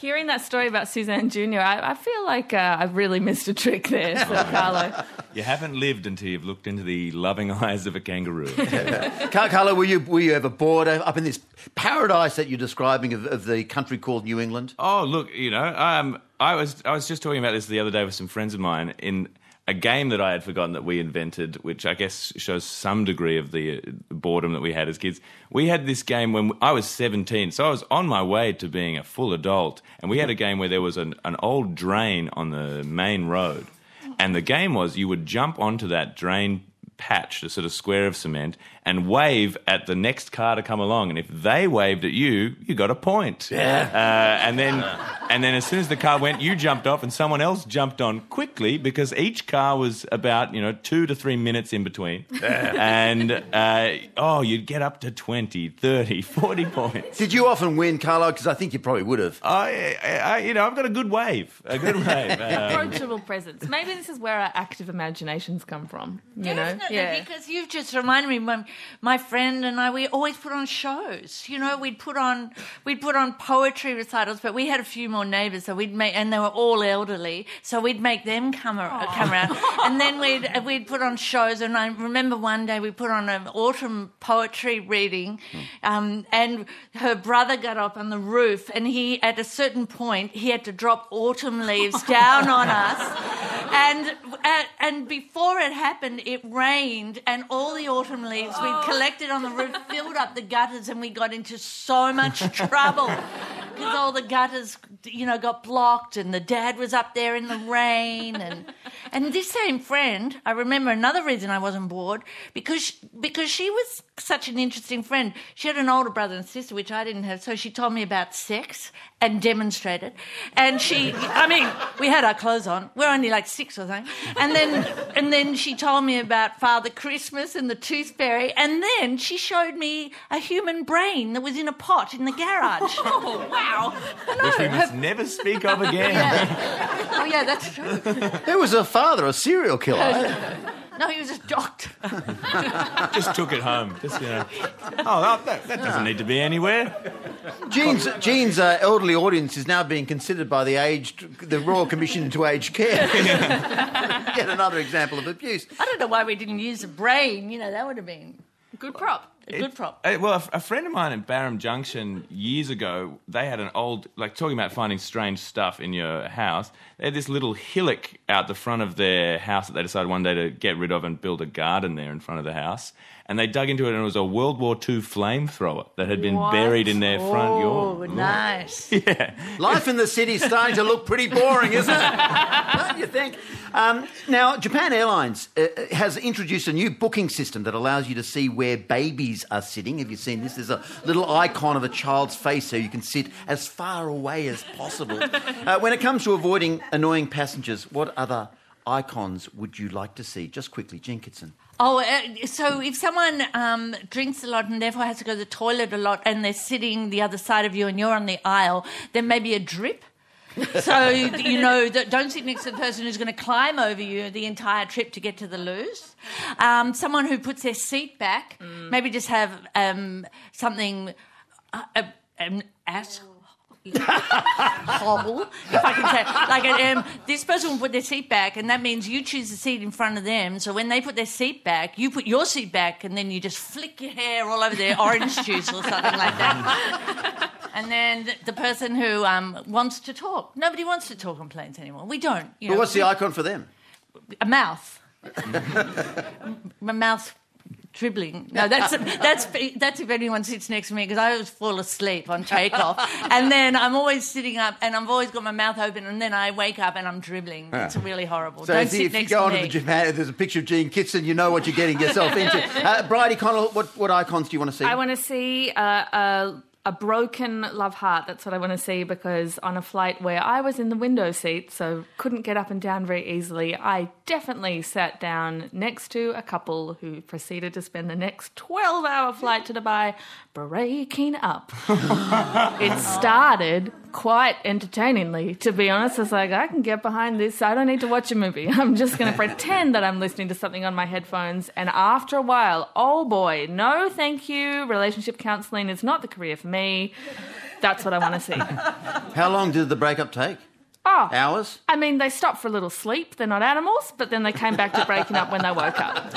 Hearing that story about Suzanne Jr., I, I feel like uh, I've really missed a trick there, so Carlo. You haven't lived until you've looked into the loving eyes of a kangaroo. Car- Carlo, were you, were you ever bored up in this paradise that you're describing of, of the country called New England? Oh, look, you know, um, I was I was just talking about this the other day with some friends of mine in a game that I had forgotten that we invented, which I guess shows some degree of the boredom that we had as kids. We had this game when I was 17, so I was on my way to being a full adult, and we had a game where there was an, an old drain on the main road. And the game was you would jump onto that drain patch, a sort of square of cement, and wave at the next car to come along. And if they waved at you, you got a point. Yeah. Uh, and then, and then as soon as the car went, you jumped off, and someone else jumped on quickly because each car was about you know two to three minutes in between. and uh, oh, you'd get up to 20, 30, 40 points. Did you often win, Carlo? Because I think you probably would have. I, I, I, you know, I've got a good wave, a good wave. Um, Approachable presence. Maybe this is where our active imaginations come from. You know? Definitely, because you've just reminded me. My, my friend and I, we always put on shows. You know, we'd put on we'd put on poetry recitals, but we had a few more neighbours, so we'd make, and they were all elderly, so we'd make them come ar- come around, and then we'd we'd put on shows. And I remember one day we put on an autumn poetry reading, um, and her brother got up on the roof, and he at a certain point he had to drop autumn leaves down on us, and uh, and before it happened, it rained, and all the autumn leaves we'd oh. collected on the roof filled up the gutters, and we got into so much trouble. Because all the gutters, you know, got blocked, and the dad was up there in the rain, and and this same friend, I remember another reason I wasn't bored because because she was such an interesting friend. She had an older brother and sister, which I didn't have, so she told me about sex and demonstrated, and she, I mean, we had our clothes on. We're only like six or something, and then and then she told me about Father Christmas and the Tooth Fairy, and then she showed me a human brain that was in a pot in the garage. Oh wow! which we must never speak of again. Oh yeah, that's true. Who was her father? A serial killer? No, he was a doctor. Just took it home. Just you know. Oh, that, that doesn't need to be anywhere. Jean's, Jean's uh, elderly audience is now being considered by the aged, the Royal Commission into Aged Care. Yet another example of abuse. I don't know why we didn't use a brain. You know, that would have been Good prop. A good prop. Uh, well, a, a friend of mine in Barham Junction years ago, they had an old, like talking about finding strange stuff in your house. They had this little hillock out the front of their house that they decided one day to get rid of and build a garden there in front of the house. And they dug into it, and it was a World War II flamethrower that had been What? buried in their front yard. Oh, yard. nice. Yeah. Life in the city is starting to look pretty boring, isn't it? Don't you think? Um, now, Japan Airlines uh, has introduced a new booking system that allows you to see where babies are sitting. Have you seen this? There's a little icon of a child's face so you can sit as far away as possible. Uh, when it comes to avoiding annoying passengers, what other icons would you like to see? Just quickly, Jean Kitson. Oh, uh, so if someone um, drinks a lot and therefore has to go to the toilet a lot and they're sitting the other side of you and you're on the aisle, then maybe a drip. so you know that don't sit next to the person who's going to climb over you the entire trip to get to the loose. Um, someone who puts their seat back, maybe just have um, something, uh, uh, an ass hole, if I can say. Like um, this person will put their seat back, and that means you choose the seat in front of them. So when they put their seat back, you put your seat back, and then you just flick your hair all over their orange juice or something like that. And then the, the person who um, wants to talk. Nobody wants to talk on planes anymore. We don't. You know, But what's the icon for them? a mouth. My mouth dribbling. No, that's that's that's if anyone sits next to me because I always fall asleep on takeoff, and then I'm always sitting up and I've always got my mouth open, and then I wake up and I'm dribbling. It's really horrible. So Don't if, sit if you next go to onto me. the Japan, if there's a picture of Jean Kitson, you know what you're getting yourself into. Uh, Bridie Connell, what, what icons do you want to see? I want to see uh, a, a broken love heart. That's what I want to see because on a flight where I was in the window seat, so couldn't get up and down very easily, I definitely sat down next to a couple who proceeded to spend the next 12 hour flight to Dubai breaking up. it started quite entertainingly, to be honest. I was like, I can get behind this. I don't need to watch a movie. I'm just going to pretend that I'm listening to something on my headphones. And after a while, oh boy, no thank you. Relationship counseling is not the career for me. That's what I want to see. How long did the breakup take? Oh, Hours? I mean, they stopped for a little sleep. They're not animals, but then they came back to breaking up when they woke up.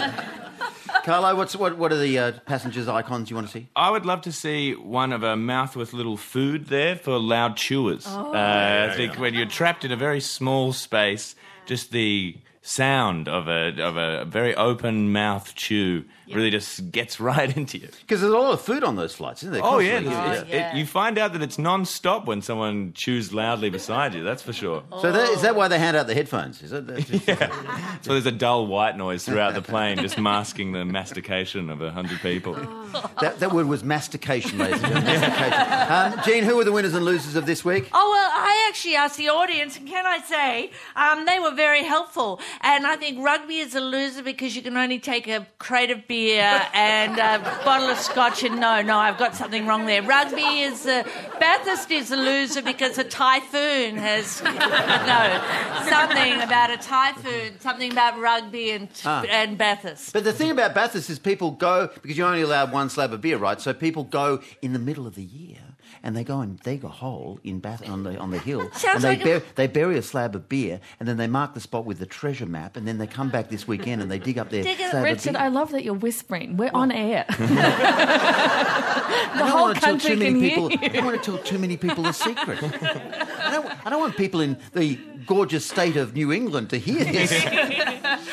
Carlo, what's, what, what are the uh, passengers' icons you want to see? I would love to see one of a mouth with little food there for loud chewers. uh, I think when you're trapped in a very small space, just the sound of a of a very open mouth chew really just gets right into you. Because there's a lot of food on those flights, isn't there? Oh yeah, Constantly. it's- it's- it- you find out that it's non-stop when someone chews loudly beside you. That's for sure. So that, is that why they hand out the headphones? Is it? That's just- So there's a dull white noise throughout the plane, just masking the mastication of a hundred people. that, that word was mastication, ladies and gentlemen. Mastication. Um, Jean, who are the winners and losers of this week? Oh well, I actually asked the audience, and can I say um, they were very helpful. And I think rugby is a loser because you can only take a crate of beer and a bottle of scotch. And no, no, I've got something wrong there. Rugby is a, Bathurst is a loser because a typhoon has no something about a typhoon, something about rugby and ah. and Bathurst. But the thing about Bathurst is people go because you're only allowed one slab of beer, right? So people go in the middle of the year and they go and dig a hole in Bath on the on the hill and they like a- they bury a slab of beer and then they mark the spot with the treasure map and then they come back this weekend and they dig up their Dig it- slab Richard, I love that you're whispering. We're on air. the I don't whole want to tell country too many can people. hear I don't want to tell too many people the secret. I don't, I don't want people in the gorgeous state of New England to hear this.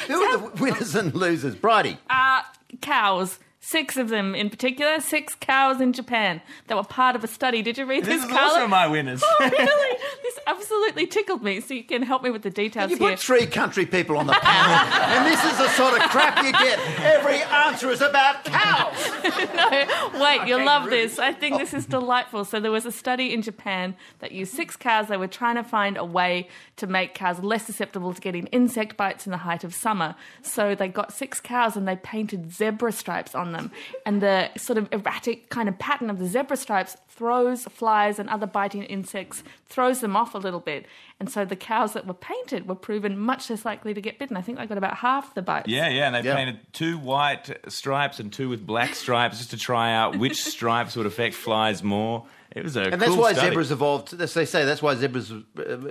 Who are the winners and losers? Bridie. Uh, cows. Six of them in particular. Six cows in Japan that were part of a study. Did you read this, This is Carlo? also my winners. Oh, really? This absolutely tickled me. So you can help me with the details here. You here. put three country people on the panel, and this is the sort of crap you get. Every answer is about cows. no, wait, you'll love this. I think this is delightful. So there was a study in Japan that used six cows. They were trying to find a way to make cows less susceptible to getting insect bites in the height of summer. So they got six cows and they painted zebra stripes on them. And the sort of erratic kind of pattern of the zebra stripes throws flies and other biting insects, throws them off a little bit. And so the cows that were painted were proven much less likely to get bitten. I think they got about half the bites. Yeah, yeah, and they Yeah. painted two white stripes and two with black stripes just to try out which stripes would affect flies more. It was a And that's why study. zebras evolved. As they say, that's why zebras uh,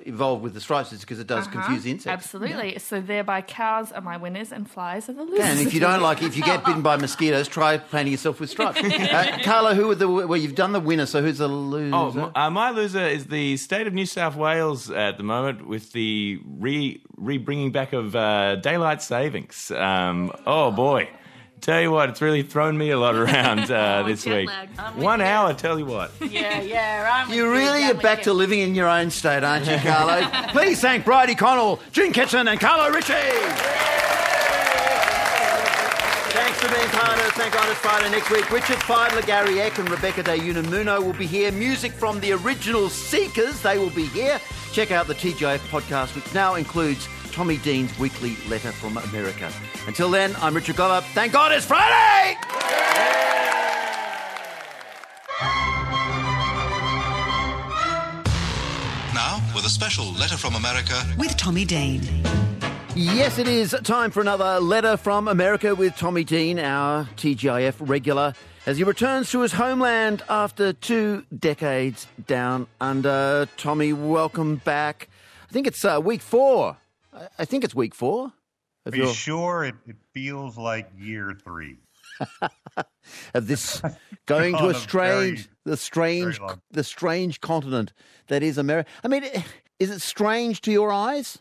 evolved with the stripes, is because it does confuse the insects. Uh-huh. Absolutely. So thereby cows are my winners and flies are the losers. And if you don't like, if you get bitten by mosquitoes, try painting yourself with stripes. uh, Carlo, who are the well? You've done the winner, so who's the loser? Oh, m- uh, my loser is the state of New South Wales at the moment with the re re bringing back of uh, daylight savings. Um, oh boy, tell you what, it's really thrown me a lot around uh, this week. lag. I'm One hour, tell you what. Yeah, yeah, I'm You really are back to living in your own state, aren't you, Carlo? Please thank Bridie Connell, Jean Kitson, and Carlo Ritchie. Thanks for being part of Thank Honest Friday next week. Richard Fidler, Gary Eck, and Rebecca De Unamuno will be here. Music from the original Seekers, they will be here. Check out the TGIF podcast, which now includes Tommy Dean's weekly letter from America. Until then, I'm Richard Glover. Thank God it's Friday! Now, with a special letter from America, with Tommy Dean. Yes, it is time for another letter from America with Tommy Dean, our TGIF regular, as he returns to his homeland after two decades down under. Tommy, welcome back. I think it's uh, week four. I- think it's week four. Are you sure it, it feels like year three? of this going to a strange, very, the strange, the strange continent that is America. I mean, is it strange to your eyes?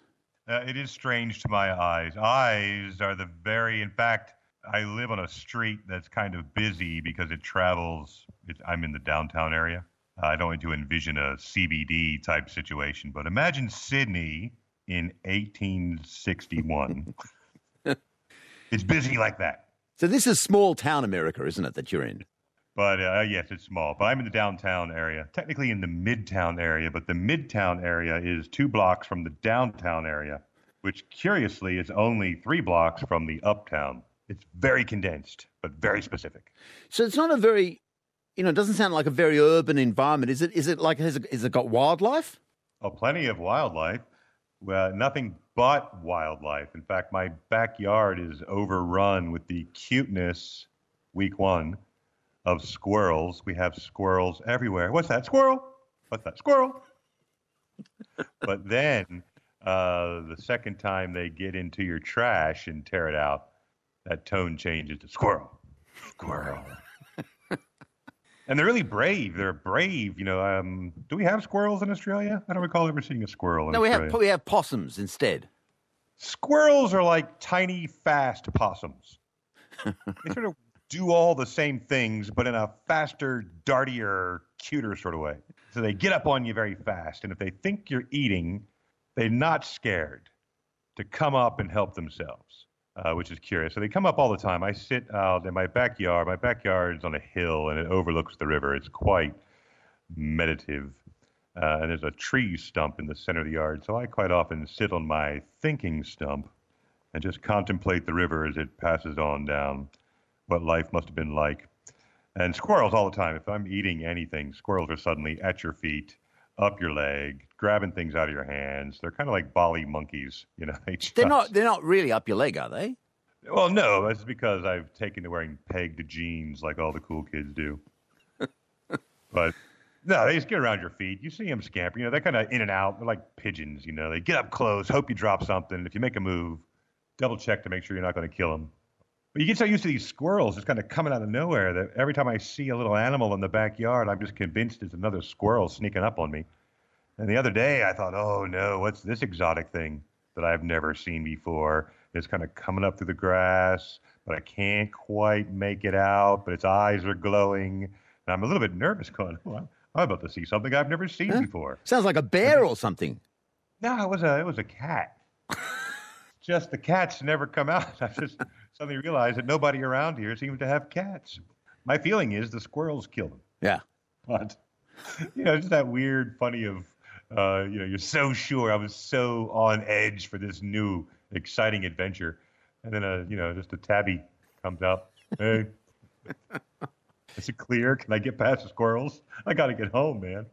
Uh, it is strange to my eyes. Eyes are the very, in fact, I live on a street that's kind of busy because it travels. It, I'm in the downtown area. I don't want to envision a CBD type situation, but imagine Sydney in 1861. it's busy like that. So this is small town America, isn't it, that you're in? But uh, yes, it's small. But I'm in the downtown area, technically in the midtown area. But the midtown area is two blocks from the downtown area, which curiously is only three blocks from the uptown. It's very condensed, but very specific. So it's not a very, you know, it doesn't sound like a very urban environment. Is it? Is it like has it, has it got wildlife? Oh, plenty of wildlife. Well, nothing but wildlife. In fact, my backyard is overrun with the cuteness, week one, of squirrels. We have squirrels everywhere. What's that? Squirrel? What's that? Squirrel? but then uh, the second time they get into your trash and tear it out, that tone changes to squirrel. Squirrel. And they're really brave. They're brave. You know, um, do we have squirrels in Australia? I don't recall ever seeing a squirrel in No, we Australia. have we have possums instead. Squirrels are like tiny, fast possums. they sort of do all the same things, but in a faster, dartier, cuter sort of way. So they get up on you very fast, and if they think you're eating, they're not scared to come up and help themselves, uh, which is curious. So they come up all the time. I sit out in my backyard. My backyard is on a hill, and it overlooks the river. It's quite meditative. Uh, and there's a tree stump in the center of the yard. So I quite often sit on my thinking stump and just contemplate the river as it passes on down what life must have been like. And squirrels all the time. If I'm eating anything, squirrels are suddenly at your feet, up your leg, grabbing things out of your hands. They're kind of like Bali monkeys, you know. They They're not they're not really up your leg, are they? Well, no, that's because I've taken to wearing pegged jeans like all the cool kids do. but no, they just get around your feet. You see them scamper. You know, they're kind of in and out. They're like pigeons. You know, they get up close, hope you drop something. If you make a move, double check to make sure you're not going to kill them. But you get so used to these squirrels just kind of coming out of nowhere that every time I see a little animal in the backyard, I'm just convinced it's another squirrel sneaking up on me. And the other day, I thought, oh no, what's this exotic thing that I've never seen before? It's kind of coming up through the grass, but I can't quite make it out. But its eyes are glowing, and I'm a little bit nervous. Going, oh, I'm I'm about to see something I've never seen before. Sounds like a bear or something. No, it was a it was a cat. just the cats never come out. I just suddenly realized that nobody around here seems to have cats. My feeling is the squirrels kill them. Yeah. But you know, just that weird, funny of uh, you know, you're so sure. I was so on edge for this new, exciting adventure, and then a you know, just a tabby comes out. Hey, is it clear? Can I get past the squirrels? I got to get home, man.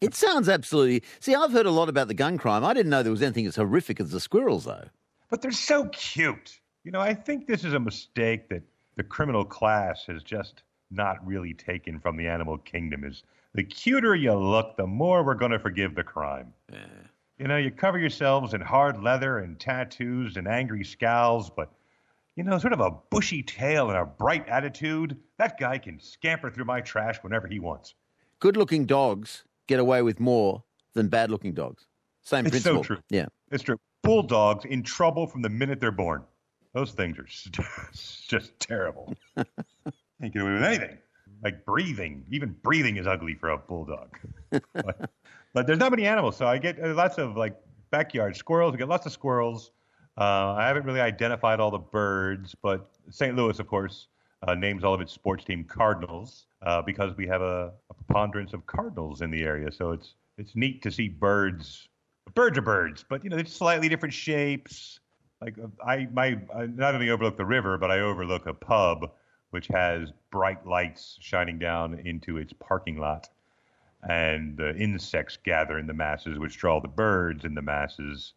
It sounds absolutely. See, I've heard a lot about the gun crime. I didn't know there was anything as horrific as the squirrels, though. But they're so cute. You know, I think this is a mistake that the criminal class has just not really taken from the animal kingdom is the cuter you look, the more we're going to forgive the crime. Yeah. You know, you cover yourselves in hard leather and tattoos and angry scowls, but, you know, sort of a bushy tail and a bright attitude, that guy can scamper through my trash whenever he wants. Good looking dogs get away with more than bad looking dogs. Same It's so principle. true. Yeah. It's true. Bulldogs in trouble from the minute they're born. Those things are st- just terrible. Can't get away with anything. Like breathing. Even breathing is ugly for a bulldog. but, but there's not many animals, so I get uh, lots of like backyard squirrels. I get lots of squirrels. Uh, I haven't really identified all the birds, but St. Louis, of course, uh, names all of its sports team Cardinals uh, because we have a, a preponderance of cardinals in the area. So it's it's neat to see birds. Birds are birds, but you know, they're slightly different shapes. Like uh, I, my, I not only overlook the river, but I overlook a pub which has bright lights shining down into its parking lot, and the insects gather in the masses, which draw the birds in the masses.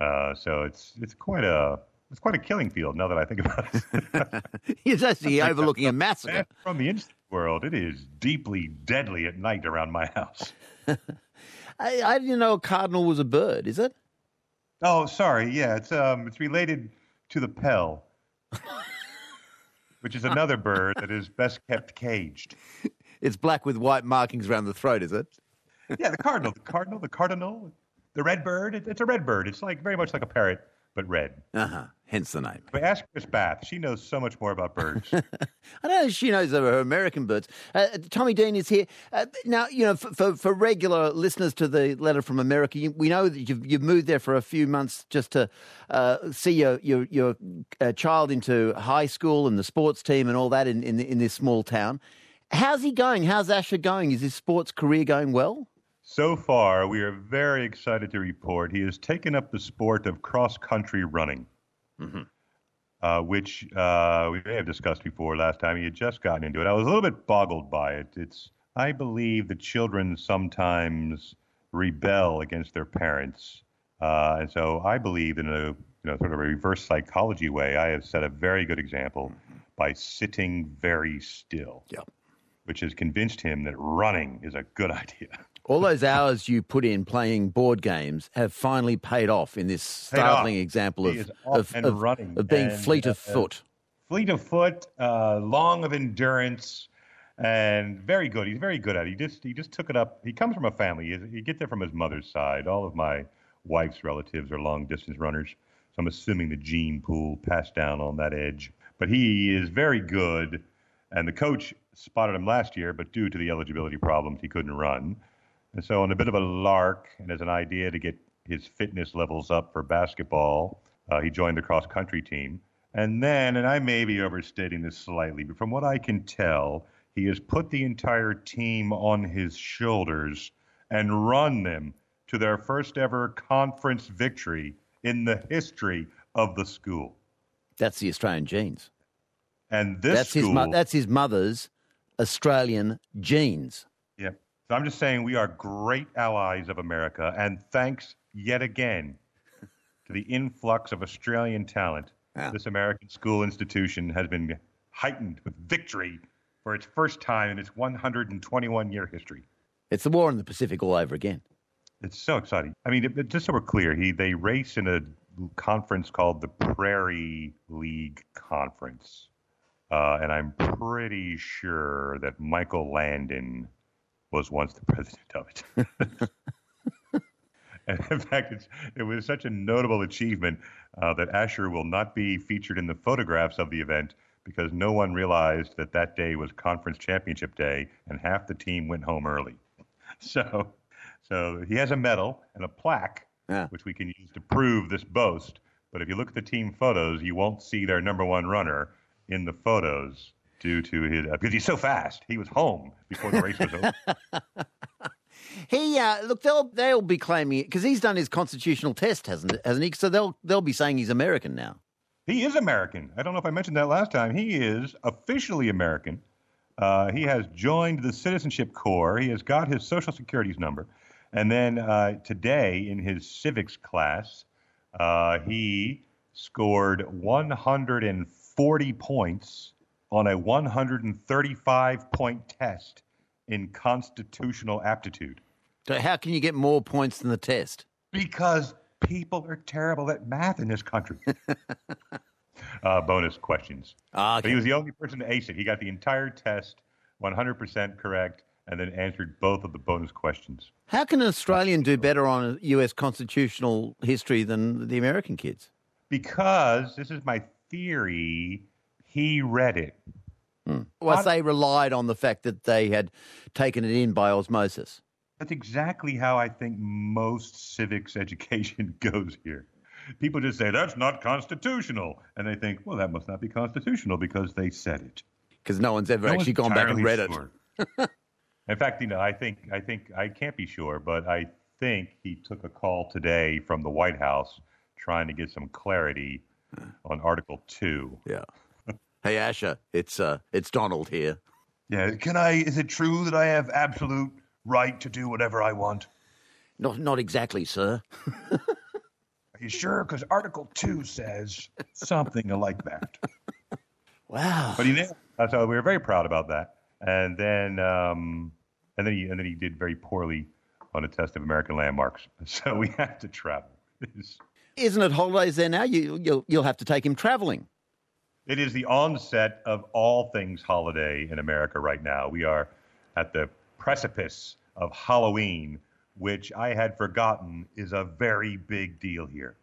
Uh, so it's it's quite a it's quite a killing field now that I think about it. It's actually overlooking a massacre. From the insect world, it is deeply deadly at night around my house. I, I didn't know a cardinal was a bird, is it? Oh, sorry. Yeah, it's um, it's related to the pell, which is another bird that is best kept caged. It's black with white markings around the throat, is it? Yeah, the cardinal, the cardinal, the cardinal, the red bird. It, it's a red bird. It's like very much like a parrot, but red. Uh huh. Hence the name. But ask Chris Bath. She knows so much more about birds. I know she knows her American birds. Uh, Tommy Dean is here. Uh, now, you know, for, for, for regular listeners to the letter from America, you, we know that you've, you've moved there for a few months just to uh, see your, your, your uh, child into high school and the sports team and all that in, in, in this small town. How's he going? How's Asher going? Is his sports career going well? so far, we are very excited to report he has taken up the sport of cross country running. Uh, which uh, we may have discussed before last time. He had just gotten into it. I was a little bit boggled by it. It's I believe that children sometimes rebel against their parents, uh, and so I believe in a you know sort of a reverse psychology way. I have set a very good example by sitting very still. Yep. Which has convinced him that running is a good idea. All those hours you put in playing board games have finally paid off in this startling example of, of, of, of being and, fleet of uh, foot. fleet of foot, uh, long of endurance, and very good. He's very good at it. He just he just took it up. He comes from a family. He, he gets it from his mother's side. All of my wife's relatives are long distance runners, so I'm assuming the gene pool passed down on that edge. But he is very good, and the coach spotted him last year, but due to the eligibility problems, he couldn't run. And so, on a bit of a lark, and as an idea to get his fitness levels up for basketball, uh, he joined the cross country team. And then, and I may be overstating this slightly, but from what I can tell, he has put the entire team on his shoulders and run them to their first ever conference victory in the history of the school. That's the Australian genes. And this that's his school, mo- that's his mother's Australian genes. So I'm just saying we are great allies of America, and thanks yet again to the influx of Australian talent, this American school institution has been heightened with victory for its first time in its 121 year history. It's the war in the Pacific all over again. It's so exciting. I mean, it, it- just so we're clear, he they race in a conference called the Prairie League Conference, uh, and I'm pretty sure that Michael Landon was once the president of it. and in fact, it's, it was such a notable achievement uh, that Asher will not be featured in the photographs of the event because no one realized that that day was conference championship day, and half the team went home early. So, so he has a medal and a plaque, Yeah. which we can use to prove this boast. But if you look at the team photos, you won't see their number one runner in the photos due to his uh, because he's so fast. He was home before the race was over. He uh, look, they'll they'll be claiming it because he's done his constitutional test, hasn't it? Hasn't he? So they'll they'll be saying he's American now. He is American. I don't know if I mentioned that last time. He is officially American. Uh, he has joined the Citizenship Corps. He has got his Social Security's number. And then uh, today, in his civics class, uh, he scored 140 points on a 135 point test in constitutional aptitude So how can you get more points than the test? because people are terrible at math in this country. uh, bonus questions. Ah, But he was the only person to ace it. He got the entire test 100% correct and then answered both of the bonus questions. How can an Australian do better on US constitutional history than the American kids? Because this is my theory, he read it. Hmm. Well, they relied on the fact that they had taken it in by osmosis. That's exactly how I think most civics education goes here. People just say, that's not constitutional. And they think, well, that must not be constitutional because they said it. Because no one's ever No actually one's gone back and read entirely it. In fact, you know, I think I think I can't be sure, but I think he took a call today from the White House trying to get some clarity hmm. on Article Two. Yeah. Hey Asher, it's uh, it's Donald here. Yeah, can I? Is it true that I have absolute right to do whatever I want? Not not exactly, sir. Are you sure? Because Article Two says something like that. Wow. But he nailed. So we were very proud about that. And then, um, and then he and then he did very poorly on a test of American landmarks. So we had to travel. Isn't it holidays there now? You you'll you'll have to take him travelling. It is the onset of all things holiday in America right now. We are at the precipice of Halloween, which I had forgotten is a very big deal here.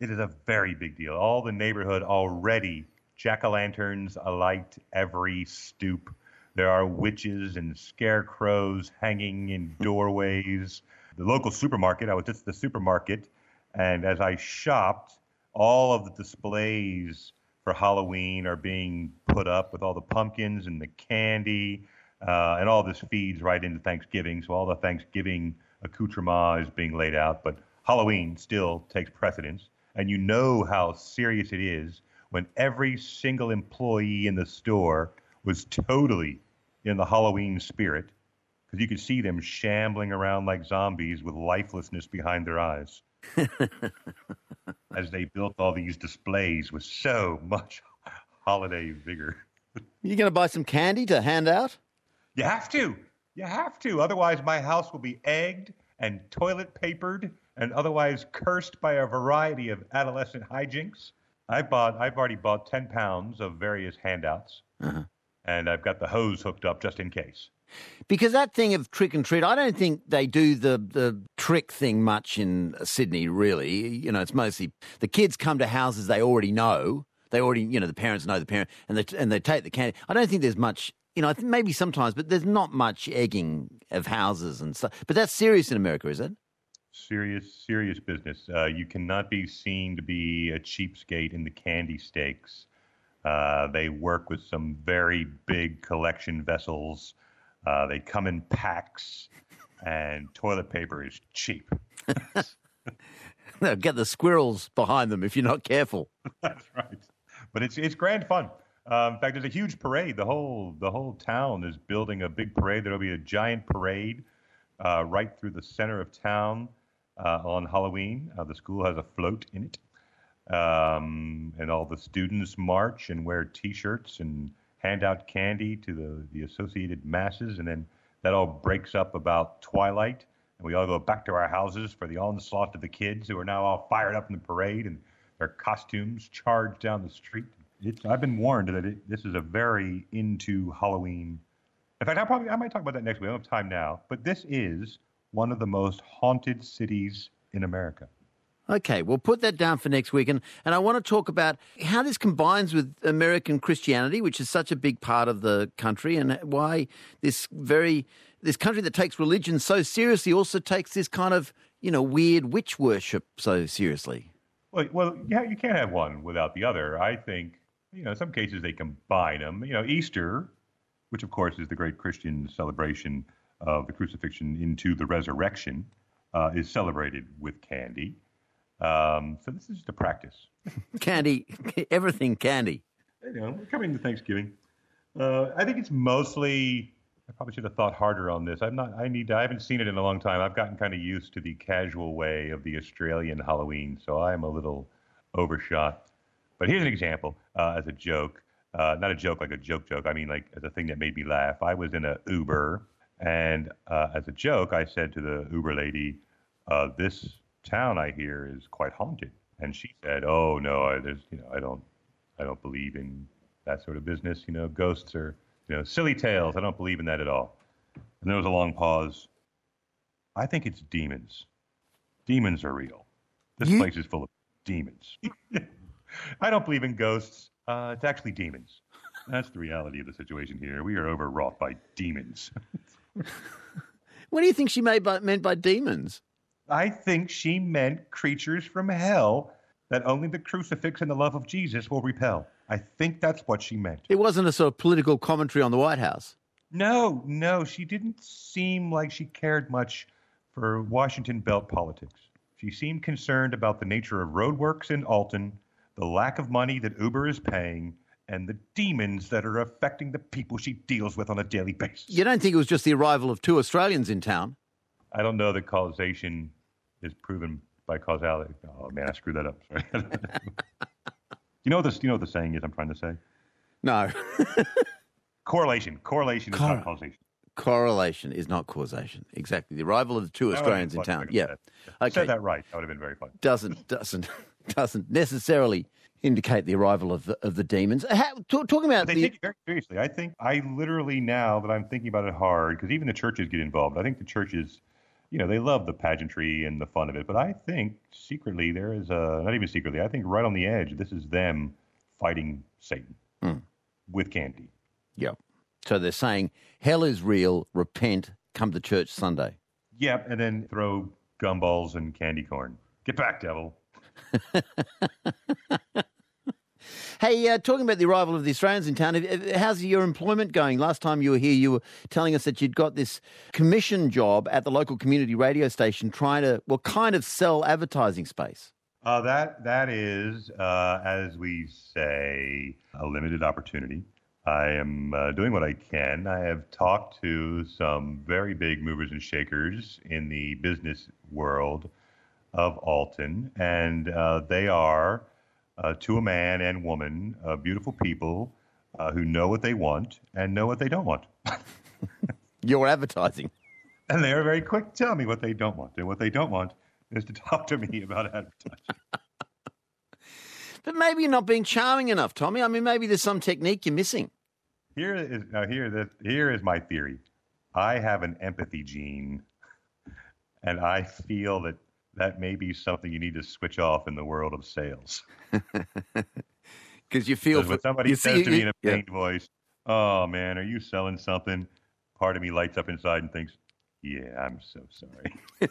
It is a very big deal. All the neighborhood already jack o' lanterns alight every stoop. There are witches and scarecrows hanging in hmm. doorways. The local supermarket, I was just at the supermarket, and as I shopped, all of the displays for Halloween are being put up with all the pumpkins and the candy, uh, and all this feeds right into Thanksgiving. So all the Thanksgiving accoutrement is being laid out, but Halloween still takes precedence. And you know how serious it is when every single employee in the store was totally in the Halloween spirit, because you could see them shambling around like zombies with lifelessness behind their eyes as they built all these displays with so much holiday vigor. You going to buy some candy to hand out? You have to. You have to. Otherwise, my house will be egged and toilet papered and otherwise cursed by a variety of adolescent hijinks. I bought. I've already bought ten pounds of various handouts, uh-huh. and I've got the hose hooked up just in case. Because that thing of trick and treat, I don't think they do the, the trick thing much in Sydney, really. You know, it's mostly the kids come to houses they already know. They already, you know, the parents know the parent, and they, and they take the candy. I don't think there's much, you know, maybe sometimes, but there's not much egging of houses and stuff. But that's serious in America, is it? Serious, serious business. Uh, you cannot be seen to be a cheapskate in the candy stakes. Uh, they work with some very big collection vessels. Uh, they come in packs, and toilet paper is cheap. They'll get the squirrels behind them if you're not careful. That's right. But it's it's grand fun. Uh, in fact, there's a huge parade. The whole the whole town is building a big parade. There'll be a giant parade uh, right through the center of town uh, on Halloween. Uh, the school has a float in it, um, and all the students march and wear T-shirts and hand out candy to the the associated masses, and then that all breaks up about twilight, and we all go back to our houses for the onslaught of the kids who are now all fired up in the parade and their costumes charge down the street. It's, I've been warned that it, this is a very into Halloween. In fact, I probably I might talk about that next week. I don't have time now, but this is one of the most haunted cities in America. Okay, we'll put that down for next week. And, and I want to talk about how this combines with American Christianity, which is such a big part of the country, and why this very this country that takes religion so seriously also takes this kind of you know weird witch worship so seriously. Well, well, yeah, you can't have one without the other. I think, you know, in some cases they combine them. You know, Easter, which of course is the great Christian celebration of the crucifixion into the resurrection, uh, is celebrated with candy. Um, so this is just a practice. Candy, everything candy. You know, we're coming to Thanksgiving. Uh, I think it's mostly. I probably should have thought harder on this. I'm not. I need. To, I haven't seen it in a long time. I've gotten kind of used to the casual way of the Australian Halloween, so I'm a little overshot. But here's an example uh, as a joke. uh, not a joke like a joke joke. I mean like as a thing that made me laugh. I was in a Uber, and uh, as a joke, I said to the Uber lady, uh, "This town I hear is quite haunted." And she said, "Oh no, I, there's you know I don't I don't believe in that sort of business. You know, ghosts are you know silly tales. I don't believe in that at all." And there was a long pause. I think it's demons. Demons are real. This You- place is full of demons. I don't believe in ghosts. Uh, it's actually demons. That's the reality of the situation here. We are overwrought by demons. What do you think she made by, meant by demons? I think she meant creatures from hell that only the crucifix and the love of Jesus will repel. I think that's what she meant. It wasn't a sort of political commentary on the White House. No, no, she didn't seem like she cared much for Washington belt politics. She seemed concerned about the nature of roadworks in Alton, the lack of money that Uber is paying, and the demons that are affecting the people she deals with on a daily basis. You don't think it was just the arrival of two Australians in town? I don't know that causation is proven by causality. Oh man, I screwed that up. Sorry. you know what this? You know what the saying is? I'm trying to say No. correlation. Correlation is Cor- not causation. Correlation is not causation. Exactly. The arrival of the two Australians in fun if I town. Yeah. that. Okay. Said that right. That would have been very fun. Doesn't doesn't doesn't necessarily indicate the arrival of the of the demons. How, talk, talking about They the take it very seriously. I think I literally now that I'm thinking about it hard because even the churches get involved. I think the churches, you know, they love the pageantry and the fun of it. But I think secretly there is a not even secretly. I think right on the edge, this is them fighting Satan Hmm. with candy. Yep. So they're saying hell is real. Repent. Come to church Sunday. Yep, and then throw gumballs and candy corn. Get back, devil. Hey, uh, talking about the arrival of the Australians in town, how's your employment going? Last time you were here, you were telling us that you'd got this commission job at the local community radio station, trying to well, kind of sell advertising space. Uh, that that is, uh, as we say, a limited opportunity. I am uh, doing what I can. I have talked to some very big movers and shakers in the business world of Alton, and uh, they are, uh, to a man and woman, uh, beautiful people uh, who know what they want and know what they don't want. Your advertising. And they are very quick to tell me what they don't want. And what they don't want is to talk to me about advertising. But maybe you're not being charming enough, Tommy. I mean, maybe there's some technique you're missing. Here is now here this here is my theory. I have an empathy gene, and I feel that that may be something you need to switch off in the world of sales. Because you feel when somebody you says see- to me in a yeah. voice, "Oh man, are you selling something?" Part of me lights up inside and thinks, "Yeah, I'm so sorry.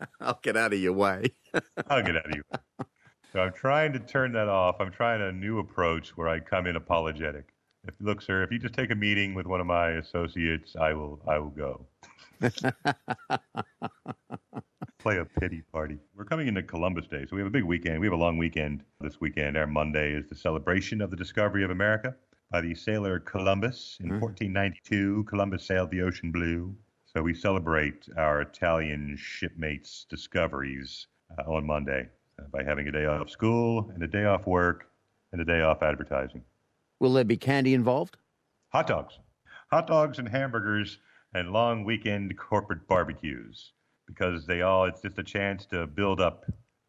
I'll get out of your way. I'll get out of you." So I'm trying to turn that off. I'm trying a new approach where I come in apologetic. If, look, sir, if you just take a meeting with one of my associates, I will. I will go. Play a pity party. We're coming into Columbus Day, so we have a big weekend. We have a long weekend this weekend. Our Monday is the celebration of the discovery of America by the sailor Columbus in 1492. Columbus sailed the ocean blue. So we celebrate our Italian shipmates' discoveries uh, on Monday uh, by having a day off school and a day off work and a day off advertising. Will there be candy involved? Hot dogs. Hot dogs and hamburgers and long weekend corporate barbecues because they all, it's just a chance to build up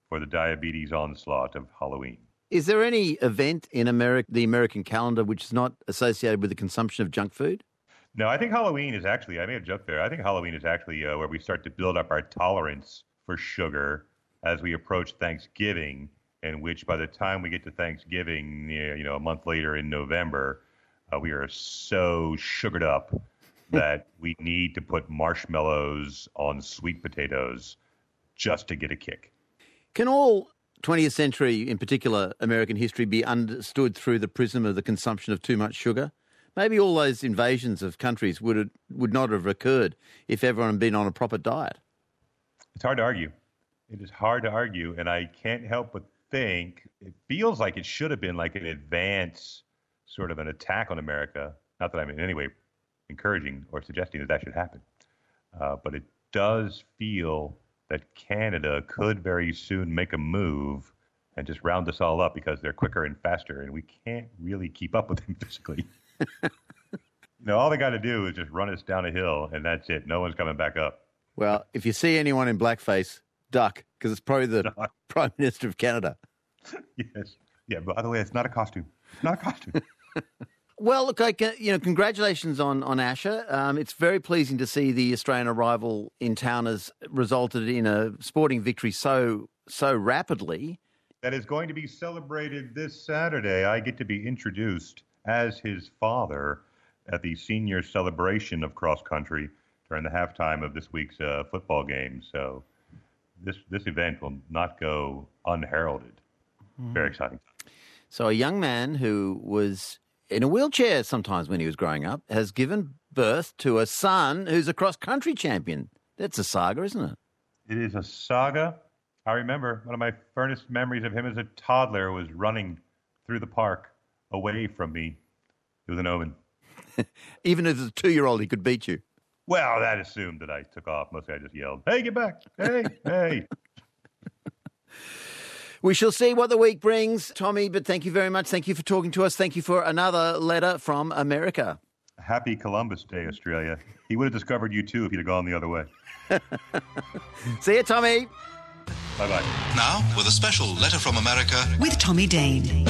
for the diabetes onslaught of Halloween. Is there any event in America, the American calendar, which is not associated with the consumption of junk food? No, I think Halloween is actually, I may have joked there, I think Halloween is actually uh, where we start to build up our tolerance for sugar as we approach Thanksgiving, in which by the time we get to Thanksgiving, you know, a month later in November, uh, we are so sugared up that we need to put marshmallows on sweet potatoes just to get a kick. Can all 20th century, in particular American history, be understood through the prism of the consumption of too much sugar? Maybe all those invasions of countries would would not have occurred if everyone had been on a proper diet. It's hard to argue. It is hard to argue, and I can't help but think it feels like it should have been like an advance, sort of an attack on America. Not that I'm in any way encouraging or suggesting that that should happen, uh, but it does feel that Canada could very soon make a move and just round us all up because they're quicker and faster, and we can't really keep up with them physically. you know, all they got to do is just run us down a hill, and that's it. No one's coming back up. Well, if you see anyone in blackface, duck, because it's probably the Duck. Prime Minister of Canada. Yes. Yeah. But by the way, it's not a costume. It's not a costume. Well, look, I, you know, congratulations on on Asher. Um, it's very pleasing to see the Australian arrival in town has resulted in a sporting victory so so rapidly. that is going to be celebrated this Saturday. I get to be introduced as his father at the senior celebration of cross country during the halftime of this week's uh, football game. So this this event will not go unheralded. Very exciting. So, a young man who was in a wheelchair sometimes when he was growing up has given birth to a son who's a cross country champion. That's a saga, isn't it? It is a saga. I remember one of my furnace memories of him as a toddler was running through the park away from me. It was an omen. Even as a two year old, he could beat you. Well, that assumed that I took off. Mostly I just yelled, hey, get back. Hey, hey. We shall see what the week brings, Tommy. But thank you very much. Thank you for talking to us. Thank you for another letter from America. Happy Columbus Day, Australia. He would have discovered you too if he'd have gone the other way. See you, Tommy. Bye bye. Now, with a special letter from America, with Tommy Dean.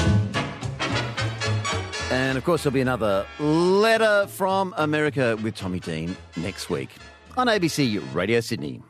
And of course, there'll be another letter from America with Tommy Dean next week on ABC Radio Sydney.